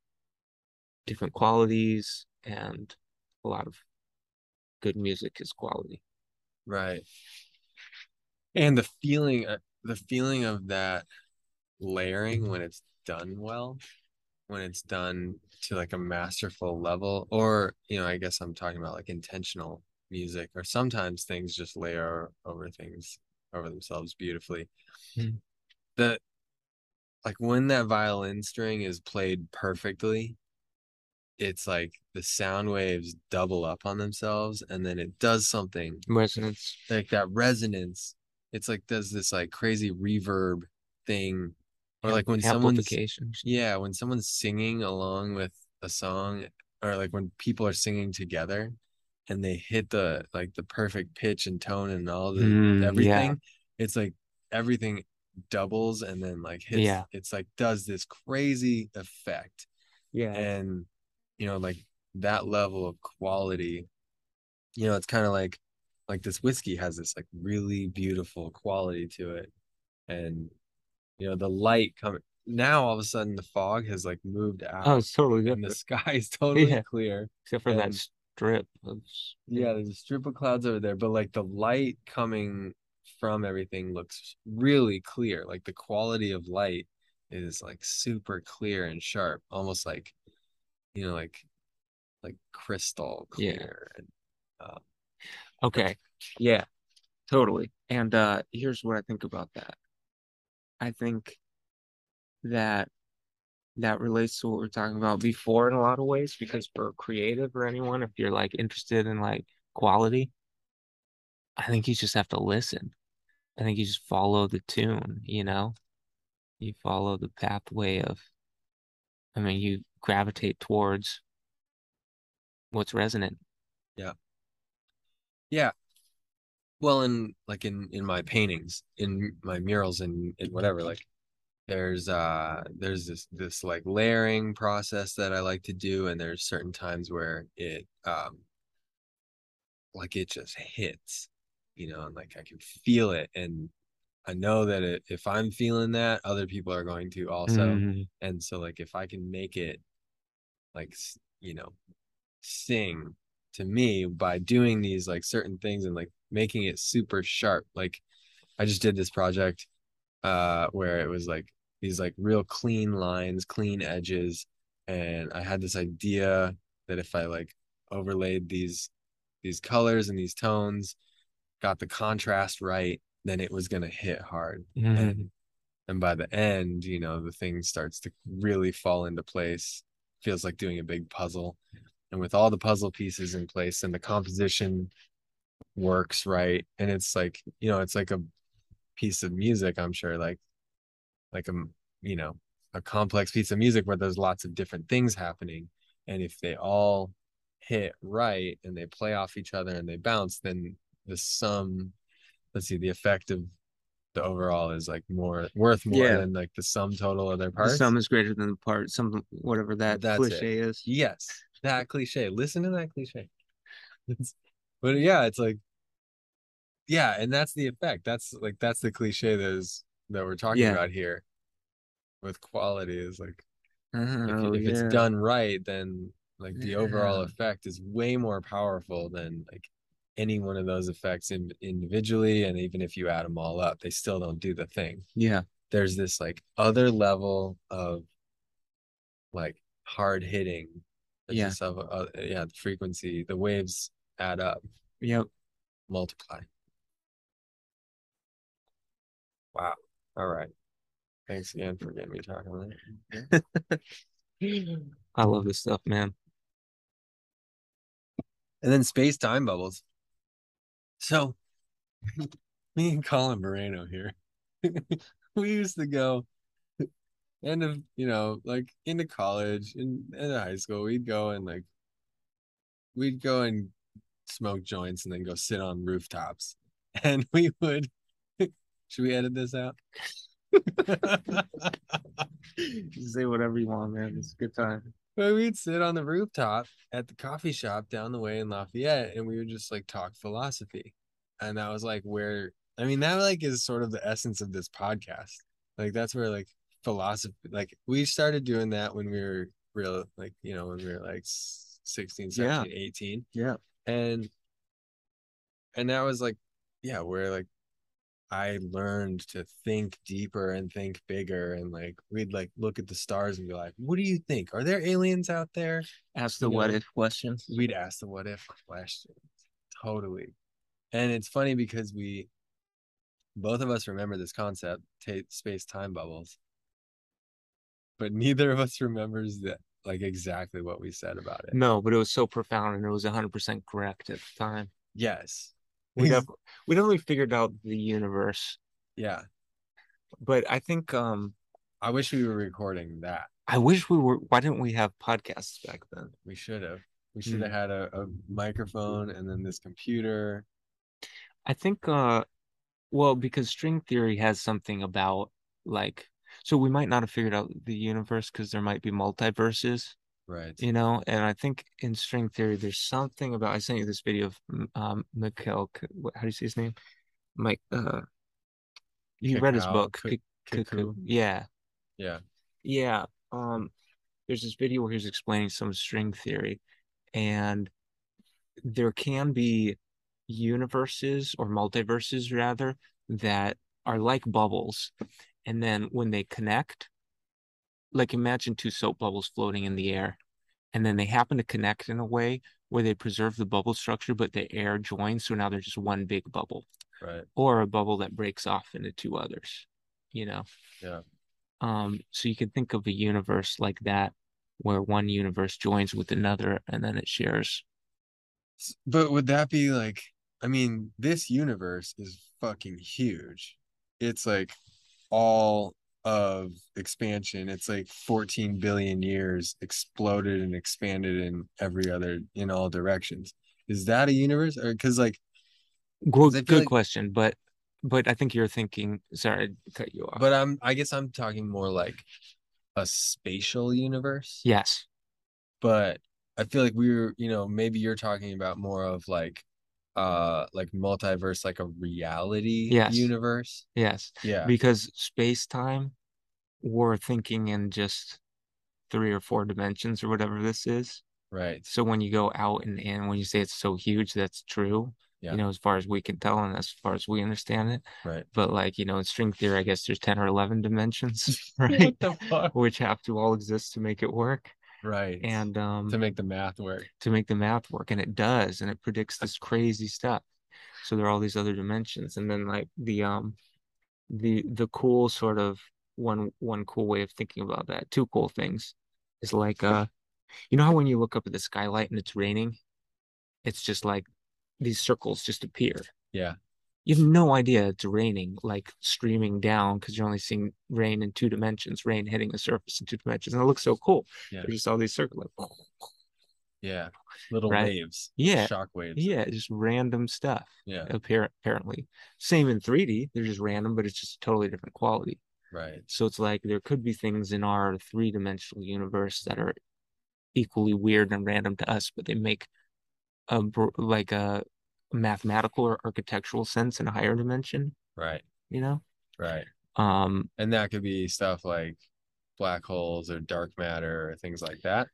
A: different qualities and a lot of good music is quality.
B: Right. And the feeling, uh, the feeling of that layering when it's done well, when it's done to like a masterful level, or, you know, I guess I'm talking about like intentional music, or sometimes things just layer over things over themselves beautifully.
A: Mm.
B: The like when that violin string is played perfectly, it's like the sound waves double up on themselves and then it does something
A: Resonance.
B: like that resonance it's like does this like crazy reverb thing or like when someone's yeah when someone's singing along with a song or like when people are singing together and they hit the like the perfect pitch and tone and all the
A: Mm, yeah.
B: everything it's like everything doubles and then like hits
A: Yeah.
B: it's like does this crazy effect
A: Yeah.
B: and you know like that level of quality you know it's kind of like like this whiskey has this like really beautiful quality to it and you know the light coming now all of a sudden the fog has like moved out
A: Oh, it's totally
B: and the sky is *laughs* *laughs* totally
A: Yeah.
B: clear
A: Except for that strip of
B: yeah there's a strip of clouds over there but like the light coming from everything looks really clear like the quality of light is like super clear and sharp almost like you know like like crystal
A: Yeah.
B: clear and uh,
A: Okay. Yeah, totally. And uh here's what I think about that. I think that that relates to what we are talking about before in a lot of ways because for creative or anyone, if you're like interested in like quality, I think you just have to listen. I think you just follow the tune, you know? You follow the pathway of I mean, you gravitate towards what's resonant.
B: yeah well in like in in my paintings in my murals and and whatever like there's uh there's this this like layering process that I like to do and there's certain times where it um like it just hits you know and like I can feel it and I know that it, if I'm feeling that other people are going to also
A: Mhm.
B: and so like if I can make it like you know sing to me by doing these like certain things and like making it super sharp. Like I just did this project uh where it was like these like real clean lines clean edges and I had this idea that if I like overlaid these these colors and these tones got the contrast right then it was going to hit hard.
A: Mhm.
B: and and by the end you know the thing starts to really fall into place. Feels like doing a big puzzle and with all the puzzle pieces in place and the composition works right and it's like you know it's like a piece of music i'm sure like like a you know a complex piece of music where there's lots of different things happening and if they all hit right and they play off each other and they bounce then the sum let's see the effect of the overall is like more worth more
A: Yeah.
B: than like the sum total of their parts The
A: sum is greater than the part, some whatever that
B: That's
A: cliche is.
B: yes that cliche listen to that cliche It's- but yeah it's like yeah and that's the effect that's like that's the cliche that is that we're talking
A: Yeah.
B: about here with quality is like mm-hmm. if,
A: Oh,
B: if it's
A: yeah.
B: done right then like the overall effect is way more powerful than like any one of those effects in, individually and even if you add them all up they still don't do the thing
A: Yeah.
B: there's this like other level of like hard hitting
A: Yeah.
B: of, uh, yeah the frequency the waves add up
A: Yep.
B: multiply wow all right thanks again for getting me talking about it. *laughs*
A: I love this stuff, man.
B: and then space time bubbles. So, *laughs* me and Colin Barreno here, *laughs* we used to go end of you know like into college and into high school. We'd go and like we'd go and smoke joints and then go sit on rooftops, *laughs* and we would. *laughs* Should we edit this out? *laughs*
A: Say whatever you want, man. It's a good time.
B: But we'd sit on the rooftop at the coffee shop down the way in Lafayette and we would just like talk philosophy. And that was like where I mean that like is sort of the essence of this podcast. Like that's where like philosophy like we started doing that when we were real like you know when we were like 16 17
A: Yeah.
B: 18
A: Yeah.
B: and and that was like yeah where like i learned to think deeper and think bigger and like we'd like look at the stars and be like what do you think are there aliens out there
A: Ask the
B: You
A: what
B: know.
A: if questions.
B: we'd ask the what if questions totally and it's funny because we both of us remember this concept ta- space time bubbles but neither of us remembers that like exactly what we said about it
A: No, but it was so profound and it was 100% correct at the time.
B: yes
A: We def- we definitely figured out the universe,
B: yeah
A: but I think um
B: i wish we were recording that
A: I wish we were. Why didn't we have podcasts back then?
B: We should have. We should have
A: Hmm.
B: had a, a microphone and then this computer.
A: I think uh well because string theory has something about like so we might not have figured out the universe because there might be multiverses,
B: Right.
A: you know, and I think in string theory there's something about I sent you this video of um Mikhail how do you say his name? Mike uh you read his book. K-. Yeah.
B: Yeah.
A: Yeah. Um, there's this video where he's explaining some string theory, and there can be universes or multiverses rather that are like bubbles. And then when they connect, like imagine two soap bubbles floating in the air, and then they happen to connect in a way where they preserve the bubble structure, but the air joins. So now they're just one big bubble,
B: Right.
A: or a bubble that breaks off into two others, you know?
B: Yeah.
A: Um, so you can think of a universe like that, where one universe joins with another and then it shares.
B: But would that be like, I mean, this universe is fucking huge. It's like all of expansion. It's like 14 billion years exploded and expanded in every other, in all directions. Is that a universe? Or because like,
A: Good, good
B: like-
A: question, but but I think you're thinking. Sorry, I cut you off.
B: but I'm, I guess I'm talking more like a spatial universe.
A: yes,
B: but I feel like we are you know, maybe you're talking about more of like uh like multiverse, like a reality
A: Yes.
B: universe.
A: yes,
B: Yeah.
A: because space time, we're thinking in just three or four dimensions or whatever this is.
B: Right.
A: So when you go out and in, when you say it's so huge, that's true.
B: Yeah.
A: You know, as far as we can tell, and as far as we understand it.
B: Right.
A: But like, you know, in string theory, I guess there's 10 or 11 dimensions, *laughs* *laughs* right? Which have to all exist to make it work.
B: Right.
A: And um
B: to make the math work.
A: to make the math work. And it does, and it predicts this crazy stuff. So there are all these other dimensions. And then like the um the the cool sort of one one cool way of thinking about that, two cool things is like uh you know how when you look up at the skylight and it's raining, it's just like these circles just appear.
B: Yeah.
A: You have no idea it's raining, like streaming down because you're only seeing rain in two dimensions, rain hitting the surface in two dimensions. And it looks so cool.
B: Yeah.
A: There's just all these circles like
B: Yeah. Little
A: Right.
B: waves.
A: Yeah.
B: Shock waves.
A: yeah, just random stuff.
B: Yeah.
A: Apparent apparently. Same in 3D. They're just random, but it's just a totally different quality.
B: Right.
A: So it's like there could be things in our three dimensional universe that are equally weird and random to us, but they make a like a mathematical or architectural sense in a higher dimension,
B: Right.
A: you know?
B: Right.
A: Um,
B: And that could be stuff like black holes or dark matter or things like that.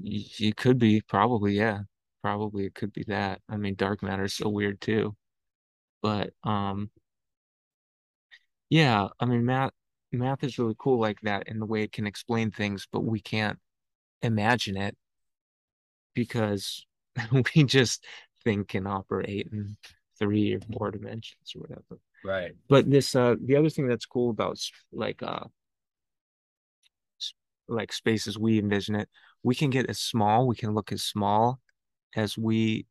A: it could be probably, yeah. Probably it could be that. I mean, dark matter is so weird too. But um yeah, I mean math math is really cool like that in the way it can explain things, but we can't imagine it because *laughs* we just think and operate in three or four dimensions or whatever.
B: Right.
A: But this uh the other thing that's cool about like uh like space as we envision it, we can get as small, we can look as small as we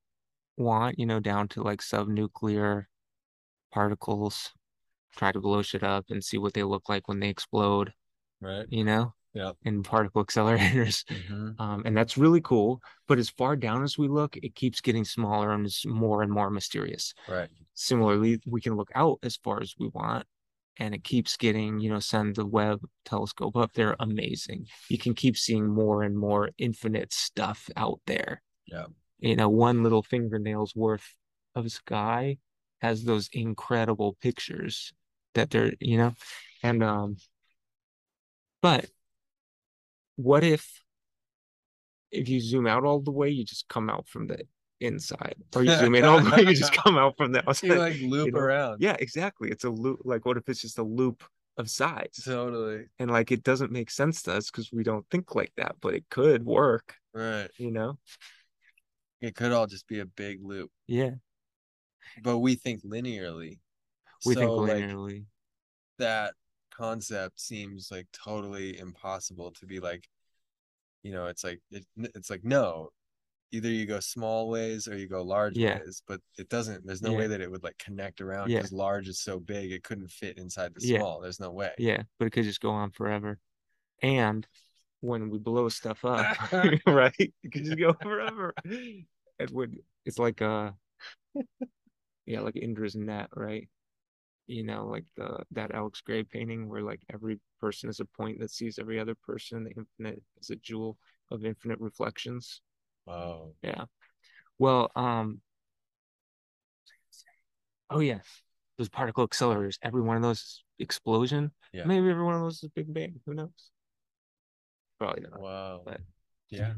A: want, you know, down to like subnuclear particles, try to blow shit up and see what they look like when they explode,
B: Right.
A: you know,
B: Yeah.
A: in particle accelerators.
B: Mhm. *laughs*
A: Um, and that's really cool. But as far down as we look, it keeps getting smaller and is more and more mysterious.
B: Right.
A: Similarly, we can look out as far as we want, and it keeps getting, you know, send the Webb telescope up there. Amazing. You can keep seeing more and more infinite stuff out there.
B: Yeah.
A: You know, one little fingernail's worth of sky has those incredible pictures that they're, you know, and um, but what if if you zoom out all the way, you just come out from the inside, or you zoom in all the way, you just *laughs* come out from the outside.
B: You like loop
A: you know?
B: around.
A: Yeah, exactly. It's a loop. Like, what if it's just a loop of sides?
B: Totally.
A: And like, it doesn't make sense to us because we don't think like that, but it could work,
B: Right.
A: you know?
B: It could all just be a big loop,
A: Yeah,
B: but we think linearly.
A: we think
B: So, like,
A: linearly.
B: that concept seems like totally impossible to be like you know it's like it, it's like no either you go small ways or you go large
A: Yeah.
B: ways but it doesn't there's no
A: Yeah.
B: way that it would like connect around
A: Yeah.
B: large is so big it couldn't fit inside the small there's no way
A: Yeah, but it could just go on forever. And when we blow stuff up, *laughs* *laughs* right? It could just go forever. It would, it's like uh *laughs* yeah, like Indra's net, right? You know, like the that Alex Grey painting where like every person is a point that sees every other person, the infinite is a jewel of infinite reflections.
B: oh
A: Yeah. Well, um oh yeah, those particle accelerators, every one of those is explosion.
B: Yeah.
A: Maybe every one of those is Big Bang. Who knows? Probably not.
B: wow
A: But-
B: yeah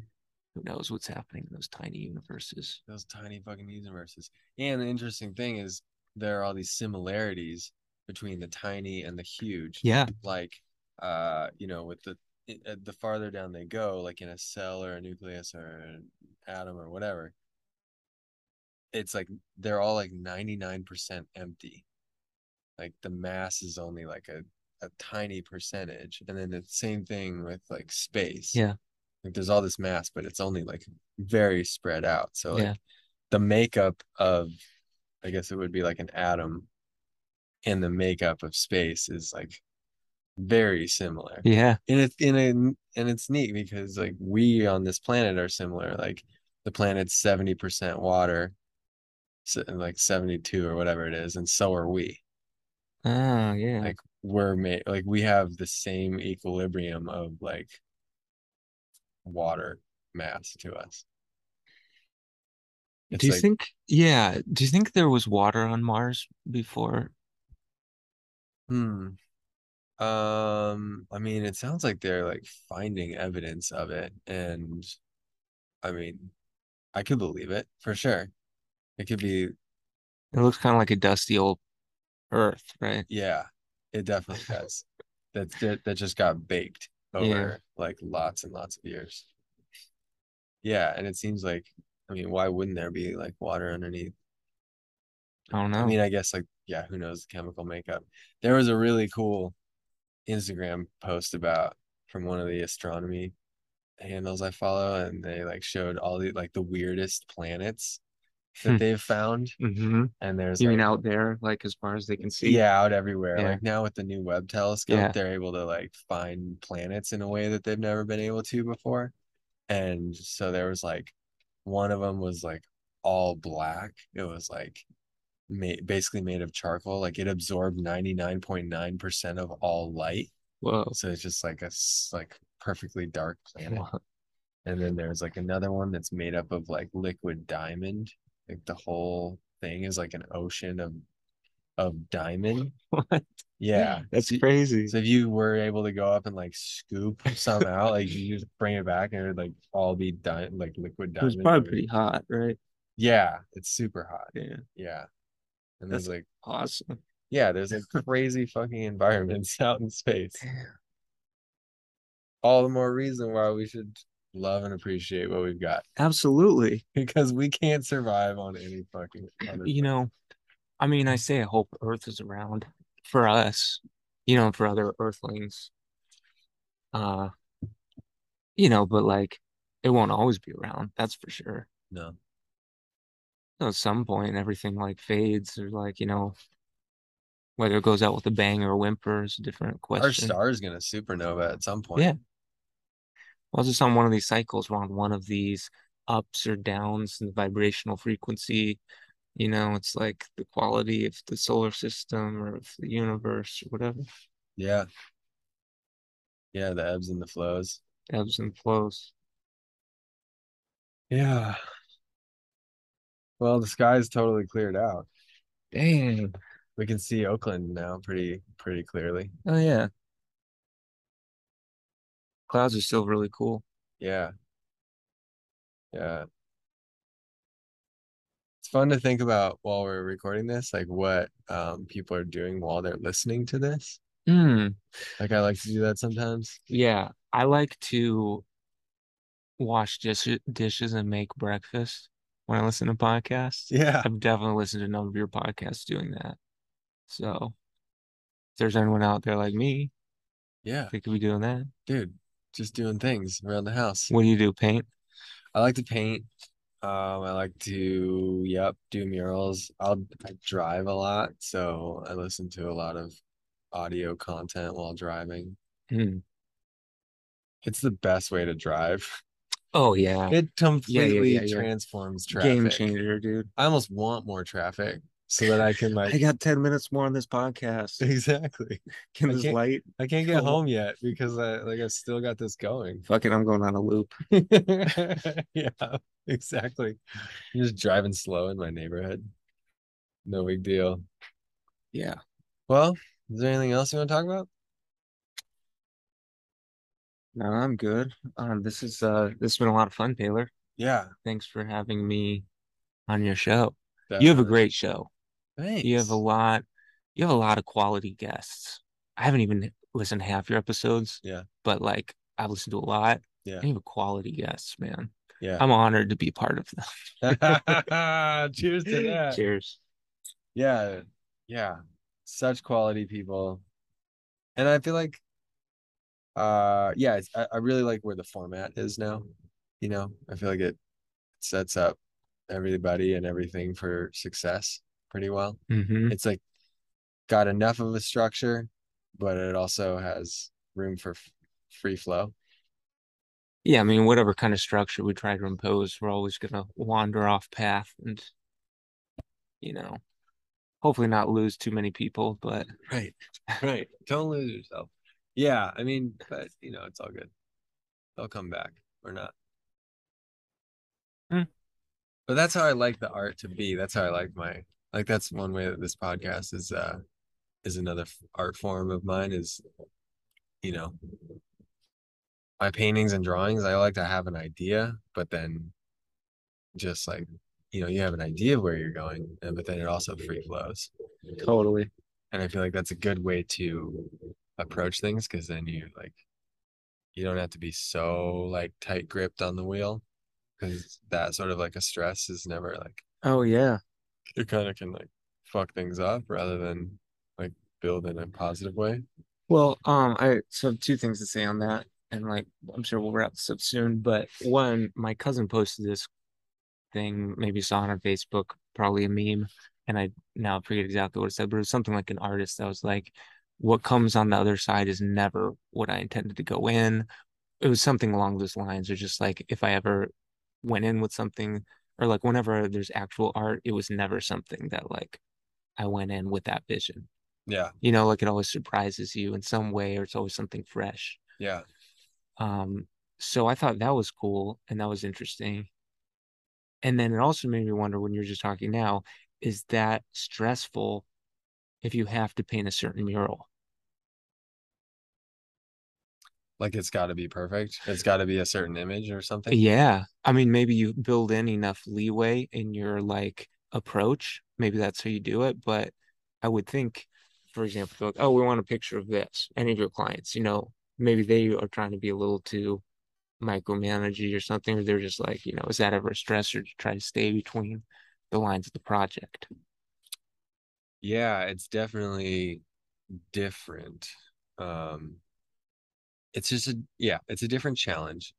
A: Who knows what's happening in those tiny universes?
B: those tiny fucking universes and the interesting thing is there are all these similarities between the tiny and the huge
A: Yeah.
B: like uh you know with the uh, the farther down they go like in a cell or a nucleus or an atom or whatever it's like they're all like 99% empty like the mass is only like a, a tiny percentage and then the same thing with like space
A: Yeah.
B: like there's all this mass but it's only like very spread out so like
A: Yeah.
B: the makeup of i guess it would be like an atom and the makeup of space is like very similar
A: Yeah.
B: and it's in a and it's neat because like we on this planet are similar like the planet's 70% water so, like 72 or whatever it is and so are we
A: Oh, yeah.
B: like we're made like we have the same equilibrium of like water mass to us it's
A: Do you
B: like
A: think, yeah, do you think there was water on Mars before?
B: hmm um i mean it sounds like they're like finding evidence of it and i mean i could believe it for sure it could be
A: It looks kind of like a dusty old Earth, right?
B: Yeah, it definitely does. That's that, that just got baked over
A: Yeah.
B: like lots and lots of years. Yeah, and it seems like I mean, why wouldn't there be like water underneath?
A: I don't know.
B: I mean, I guess like yeah, who knows the chemical makeup. There was a really cool Instagram post about from one of the astronomy handles I follow, and they like showed all the like the weirdest planets that
A: Hmm.
B: they've found.
A: hmm
B: And there's
A: You mean out there, like as far as they can see?
B: Yeah, out everywhere.
A: Yeah.
B: Like now with the new Webb telescope,
A: Yeah.
B: they're able to like find planets in a way that they've never been able to before. And so there was like one of them was like all black. It was like made basically made of charcoal. Like it absorbed 99.9% of all light.
A: Whoa.
B: So it's just like a like perfectly dark planet.
A: Whoa.
B: And then there's like another one that's made up of like liquid diamond. Like the whole thing is like an ocean of of diamond. *laughs*
A: What?
B: Yeah.
A: That's
B: So-
A: crazy.
B: So if you were able to go up and like scoop some out, like you just bring it back and it would like all be di- like liquid diamond.
A: probably pretty hot, right?
B: Yeah, it's super hot.
A: Yeah.
B: Yeah. And
A: That's-
B: there's like
A: Awesome.
B: yeah, there's like crazy fucking environments *laughs* out in space. All the more reason why we should love and appreciate what we've got
A: Absolutely. *laughs*
B: because we can't survive on any fucking other
A: You know, I mean, I say I hope Earth is around for us, you know, for other Earthlings. Uh, you know, but like it won't always be around, that's for sure.
B: No.
A: at some point everything like fades or like, you know, whether it goes out with a bang or a whimper is a different question.
B: Our star is gonna supernova at some point.
A: Yeah. Well, just on one of these cycles, we're on one of these ups or downs in the vibrational frequency. You know, it's like the quality of the solar system or of the universe or whatever.
B: Yeah. Yeah, the ebbs and the flows.
A: Ebbs and flows.
B: Yeah. Well, the sky's totally cleared out.
A: Dang.
B: We can see Oakland now pretty pretty clearly.
A: Oh yeah. Clouds are still really cool.
B: Yeah. Yeah. It's fun to think about while we're recording this, like what um, people are doing while they're listening to this.
A: Hmm.
B: Like I like to do that sometimes.
A: Yeah, I like to wash dish dishes and make breakfast when I listen to podcasts.
B: Yeah.
A: I've definitely listened to a number of your podcasts doing that. So if there's anyone out there like me,
B: Yeah.
A: they could be doing that.
B: Dude, just doing things around the house.
A: What do you do? Paint?
B: I like to paint. Um, I like to, yep, do murals. I'll I drive a lot, so I listen to a lot of audio content while driving.
A: Hmm.
B: It's the best way to drive.
A: Oh yeah.
B: It completely
A: yeah, yeah.
B: transforms traffic.
A: Game changer, dude.
B: I almost want more traffic so that I can like
A: I got 10 minutes more on this podcast.
B: exactly. *laughs*
A: Can
B: I
A: this light?
B: I can't get home yet because I like I still got this going.
A: Fuck it, I'm going on a loop. *laughs*
B: yeah, exactly. I'm just driving slow in my neighborhood. No big deal.
A: Yeah.
B: Well, is there anything else you want to talk about?
A: No, I'm good. Um, this is uh this has been a lot of fun, Taylor.
B: Yeah.
A: Thanks for having me on your show. You have a great show.
B: Thanks.
A: You have a lot you have a lot of quality guests. I haven't even listened to half your episodes.
B: Yeah.
A: But like I've listened to a lot.
B: Yeah.
A: And you have quality guests, man.
B: Yeah.
A: I'm honored to be part of them. *laughs* *laughs*
B: Cheers to that.
A: Cheers.
B: Yeah. Yeah. Such quality people. And I feel like uh yeah, it's, I, I really like where the format is now. You know, I feel like it sets up everybody and everything for success pretty well.
A: hmm
B: It's like got enough of a structure, but it also has room for f- free flow.
A: Yeah, I mean, whatever kind of structure we try to impose, we're always gonna wander off path and, you know, hopefully not lose too many people, but
B: Right. *laughs* Right. Don't lose yourself. Yeah, I mean, but you know, it's all good. They'll come back or not.
A: Hmm.
B: But that's how I like the art to be. That's how I like my like that's one way that this podcast is uh is another art form of mine is you know my paintings and drawings I like to have an idea but then just like you know you have an idea of where you're going and but then it also free flows
A: totally.
B: and I feel like that's a good way to approach things because then you like you don't have to be so like tight gripped on the wheel because that sort of like a stress is never like
A: Oh yeah.
B: it kind of can like fuck things up rather than like build in a positive way.
A: Well, um, I so two things to say on that, and like I'm sure we'll wrap this up soon. But one, my cousin posted this thing, maybe saw it on Facebook, probably a meme, and I now forget exactly what it said, but it was something like an artist that was like, "What comes on the other side is never what I intended to go in." It was something along those lines, or just like if I ever went in with something, or like whenever there's actual art, it was never something that like I went in with that vision.
B: Yeah,
A: You know, like it always surprises you in some way, or it's always something fresh.
B: yeah,
A: Um, so I thought that was cool and that was interesting. And then it also made me wonder when you're just talking now, is that stressful if you have to paint a certain mural?
B: like it's got to be perfect. It's got to be a certain image or something.
A: Yeah. I mean, maybe you build in enough leeway in your like approach. Maybe that's how you do it. But I would think, for example, like, oh, we want a picture of this. Any of your clients, you know, maybe they are trying to be a little too micromanagey or something, or they're just like, you know, is that ever a stressor to try to stay between the lines of the project?
B: Yeah, it's definitely different. Um, it's just a yeah, it's a different challenge.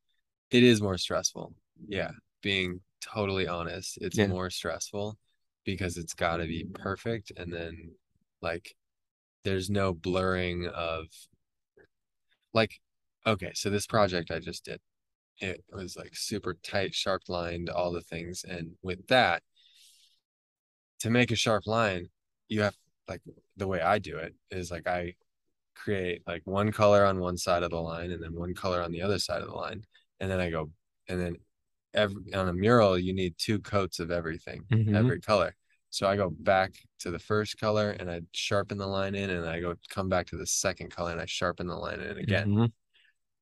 B: It is more stressful. Yeah, being totally honest, it's
A: Yeah.
B: more stressful because it's got to be perfect. And then, like, there's no blurring of, like, okay, so this project I just did, it was like super tight, sharp lined, all the things. And with that, to make a sharp line, you have, like, the way I do it is like I create like one color on one side of the line and then one color on the other side of the line. And then I go, and then every on a mural, you need two coats of everything,
A: Mhm.
B: every color. So I go back to the first color and I sharpen the line in, and I go come back to the second color and I sharpen the line in again.
A: Mhm.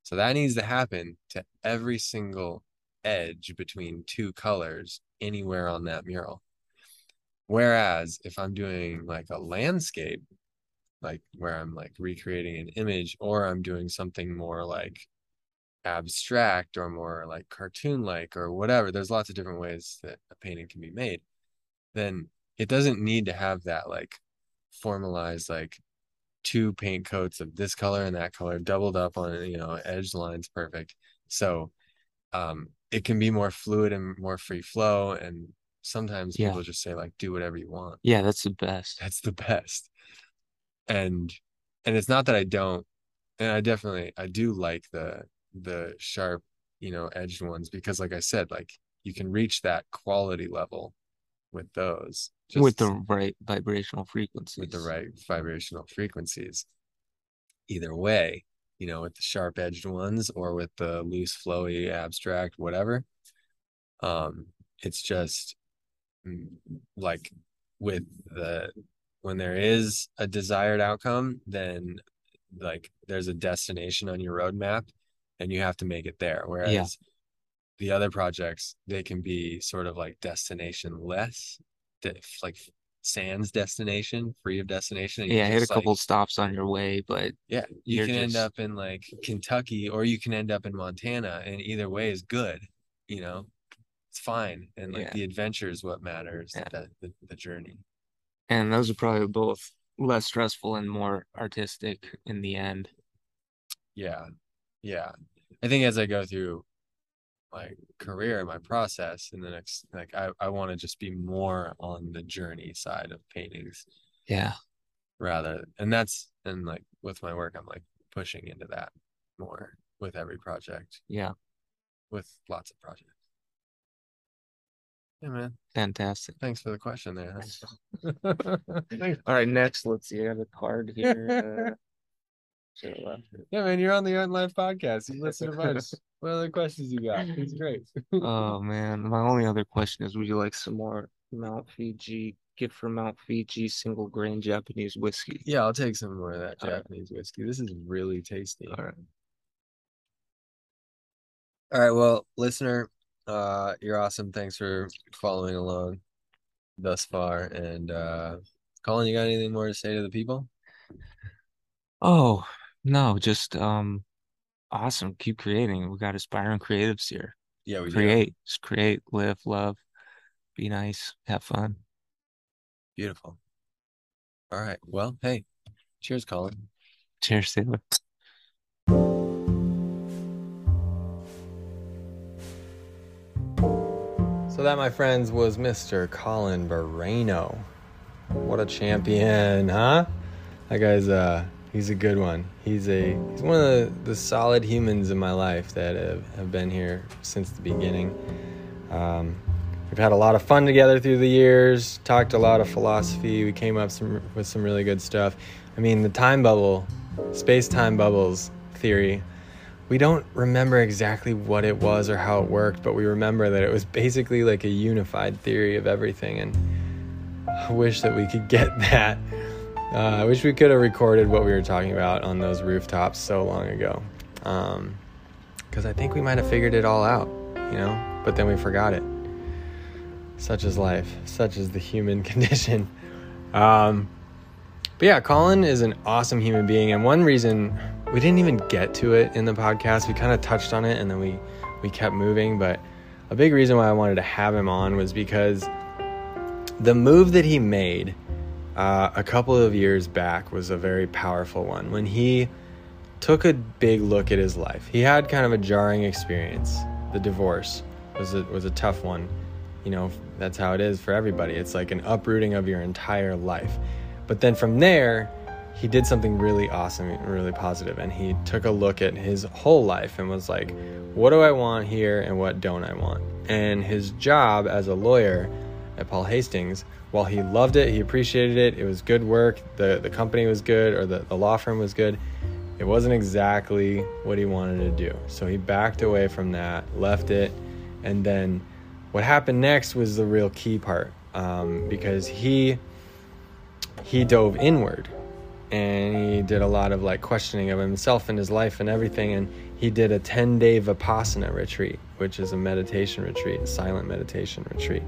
B: So that needs to happen to every single edge between two colors anywhere on that mural. Whereas if I'm doing like a landscape, like where I'm like recreating an image or I'm doing something more like abstract or more like cartoon like or whatever, there's lots of different ways that a painting can be made, then it doesn't need to have that like formalized like two paint coats of this color and that color doubled up on you know edge lines perfect so um it can be more fluid and more free flow and sometimes
A: Yeah.
B: people just say like do whatever you want
A: Yeah, that's the best.
B: that's the best and and it's not that i don't and i definitely i do like the the sharp you know edged ones because like i said like you can reach that quality level with those
A: with the right vibrational frequencies.
B: with the right vibrational frequencies. Either way, you know, with the sharp edged ones or with the loose, flowy, abstract, whatever. Um, it's just mm, like with the when there is a desired outcome, then like there's a destination on your roadmap and you have to make it there. Whereas the other projects, they can be sort of like destination less, like sans destination, free of destination.
A: Yeah, hit a
B: just, like-
A: couple stops on your way, but
B: yeah, you can end up in like Kentucky or you can end up in Montana, and either way is good. You know, it's fine, and like
A: Yeah.
B: the adventure is what matters.
A: Yeah.
B: The, the the journey.
A: and those are probably both less stressful and more artistic in the end.
B: Yeah, yeah. I think as I go through my career, my process, in the next, like I I want to just be more on the journey side of paintings
A: Yeah.
B: rather, and that's and like with my work, I'm like pushing into that more with every project,
A: Yeah.
B: with lots of projects. Yeah, man.
A: Fantastic.
B: Thanks for the question there. *laughs*
A: All right, next, let's see. I have a card here. Uh, *laughs* to the left.
B: yeah, man, you're on the Art Life podcast. You listen to a *laughs* bunch. what other questions you got? It's great.
A: Oh *laughs* man, my only other question is, would you like some more Mount Fuji gift from Mount Fuji single grain Japanese whiskey?
B: yeah, I'll take some more of that
A: All right.
B: Japanese whiskey. This is really tasty.
A: All right.
B: All right, well, listener, uh, you're awesome. Thanks for following along thus far. And uh Colin, you got anything more to say to the people?
A: Oh no, just um, awesome. Keep creating. We got aspiring creatives here.
B: Yeah, we do.
A: Create, just create, live, love, be nice, have fun.
B: Beautiful. All right. Well, hey, cheers, Colin.
A: Cheers, Taylor.
C: So that, my friends, was Mr. Colin Barreno. What a champion, huh? That guy's uh he's a good one. He's a he's one of the, the solid humans in my life that have, have been here since the beginning. Um, we've had a lot of fun together through the years, talked a lot of philosophy. We came up some, with some really good stuff. I mean, the time bubble, space time bubbles theory we don't remember exactly what it was or how it worked, but we remember that it was basically like a unified theory of everything. And I wish that we could get *laughs* that. Uh, I wish we could have recorded what we were talking about on those rooftops so long ago. Because I think we might have figured it all out, you know, but then we forgot it. Such is life, such is the human *laughs* condition. Um, but yeah, Colin is an awesome human being, and one reason we didn't even get to it in the podcast, we kind of touched on it and then we we kept moving, but a big reason why I wanted to have him on was because the move that he made uh, a couple of years back was a very powerful one. When he took a big look at his life, he had kind of a jarring experience. The divorce was a, was a tough one
B: you know, that's how it is for everybody. It's like an uprooting of your entire life. But then from there, he did something really awesome really positive and he took a look at his whole life and was like what do i want here and what don't i want and his job as a lawyer at paul hastings while he loved it he appreciated it it was good work the, the company was good or the, the law firm was good it wasn't exactly what he wanted to do. So he backed away from that left it and then what happened next was the real key part um, because he he dove inward and he did a lot of like questioning of himself and his life and everything and he did a 10 day vipassana retreat which is a meditation retreat a silent meditation retreat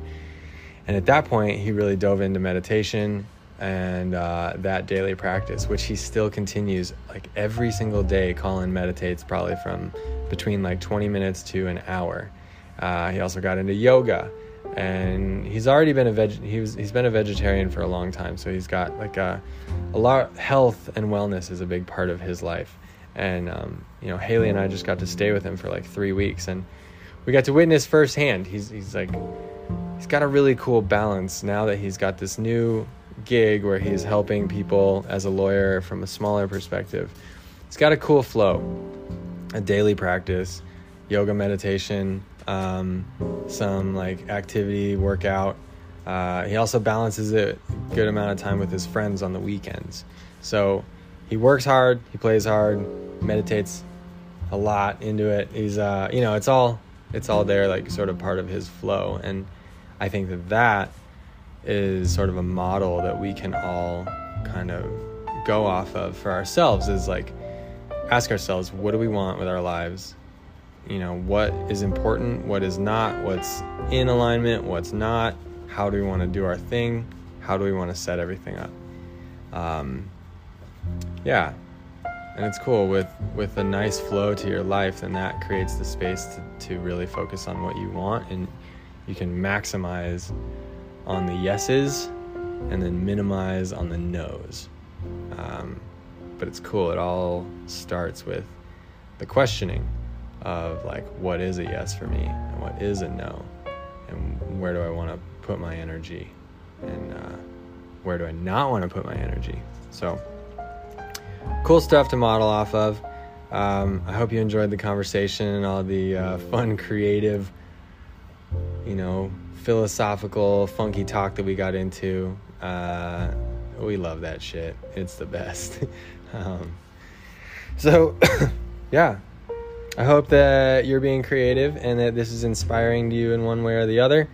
B: and at that point he really dove into meditation and uh, that daily practice which he still continues like every single day colin meditates probably from between like 20 minutes to an hour. Uh, he also got into yoga. And he's already been a veg he was he's been a vegetarian for a long time so he's got like a a lot health and wellness is a big part of his life. And um, you know haley and i just got to stay with him for like three weeks and we got to witness firsthand. He's he's like he's got a really cool balance now that he's got this new gig where he's helping people as a lawyer from a smaller perspective it's got a cool flow a daily practice yoga meditation um, some like activity, workout. Uh, he also balances it a good amount of time with his friends on the weekends. So he works hard, he plays hard, meditates a lot into it. He's uh, you know, it's all it's all there, like sort of part of his flow, and I think that that is sort of a model that we can all kind of go off of for ourselves. Is like ask ourselves, what do we want with our lives? you know what is important what is not what's in alignment what's not how do we want to do our thing how do we want to set everything up um, yeah and it's cool with with a nice flow to your life then that creates the space to, to really focus on what you want and you can maximize on the yeses and then minimize on the nos um, but it's cool it all starts with the questioning of like what is a yes for me and what is a no and where do I want to put my energy and uh, where do I not want to put my energy. So cool stuff to model off of. Um, I hope you enjoyed the conversation and all the uh, fun, creative, you know, philosophical, funky talk that we got into. Uh, we love that shit. It's the best. *laughs* um, so, *coughs* yeah, I hope that you're being creative and that this is inspiring to you in one way or the other.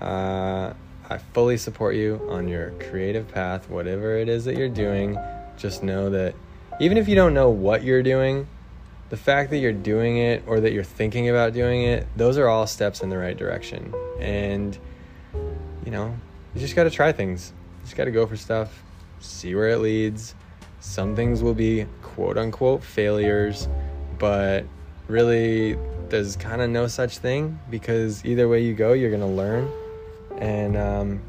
B: Uh, I fully support you on your creative path, whatever it is that you're doing. Just know that even if you don't know what you're doing, the fact that you're doing it or that you're thinking about doing it, those are all steps in the right direction. And, you know, you just got to try things. You just got to go for stuff, see where it leads. Some things will be quote unquote failures, but really there's kind of no such thing because either way you go you're going to learn and um,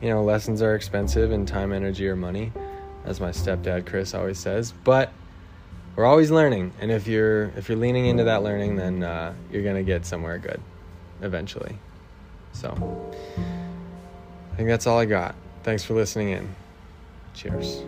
B: you know lessons are expensive and time energy or money as my stepdad chris always says but we're always learning and if you're if you're leaning into that learning then uh, you're to get somewhere good eventually. So i think that's all i got. Thanks for listening in. Cheers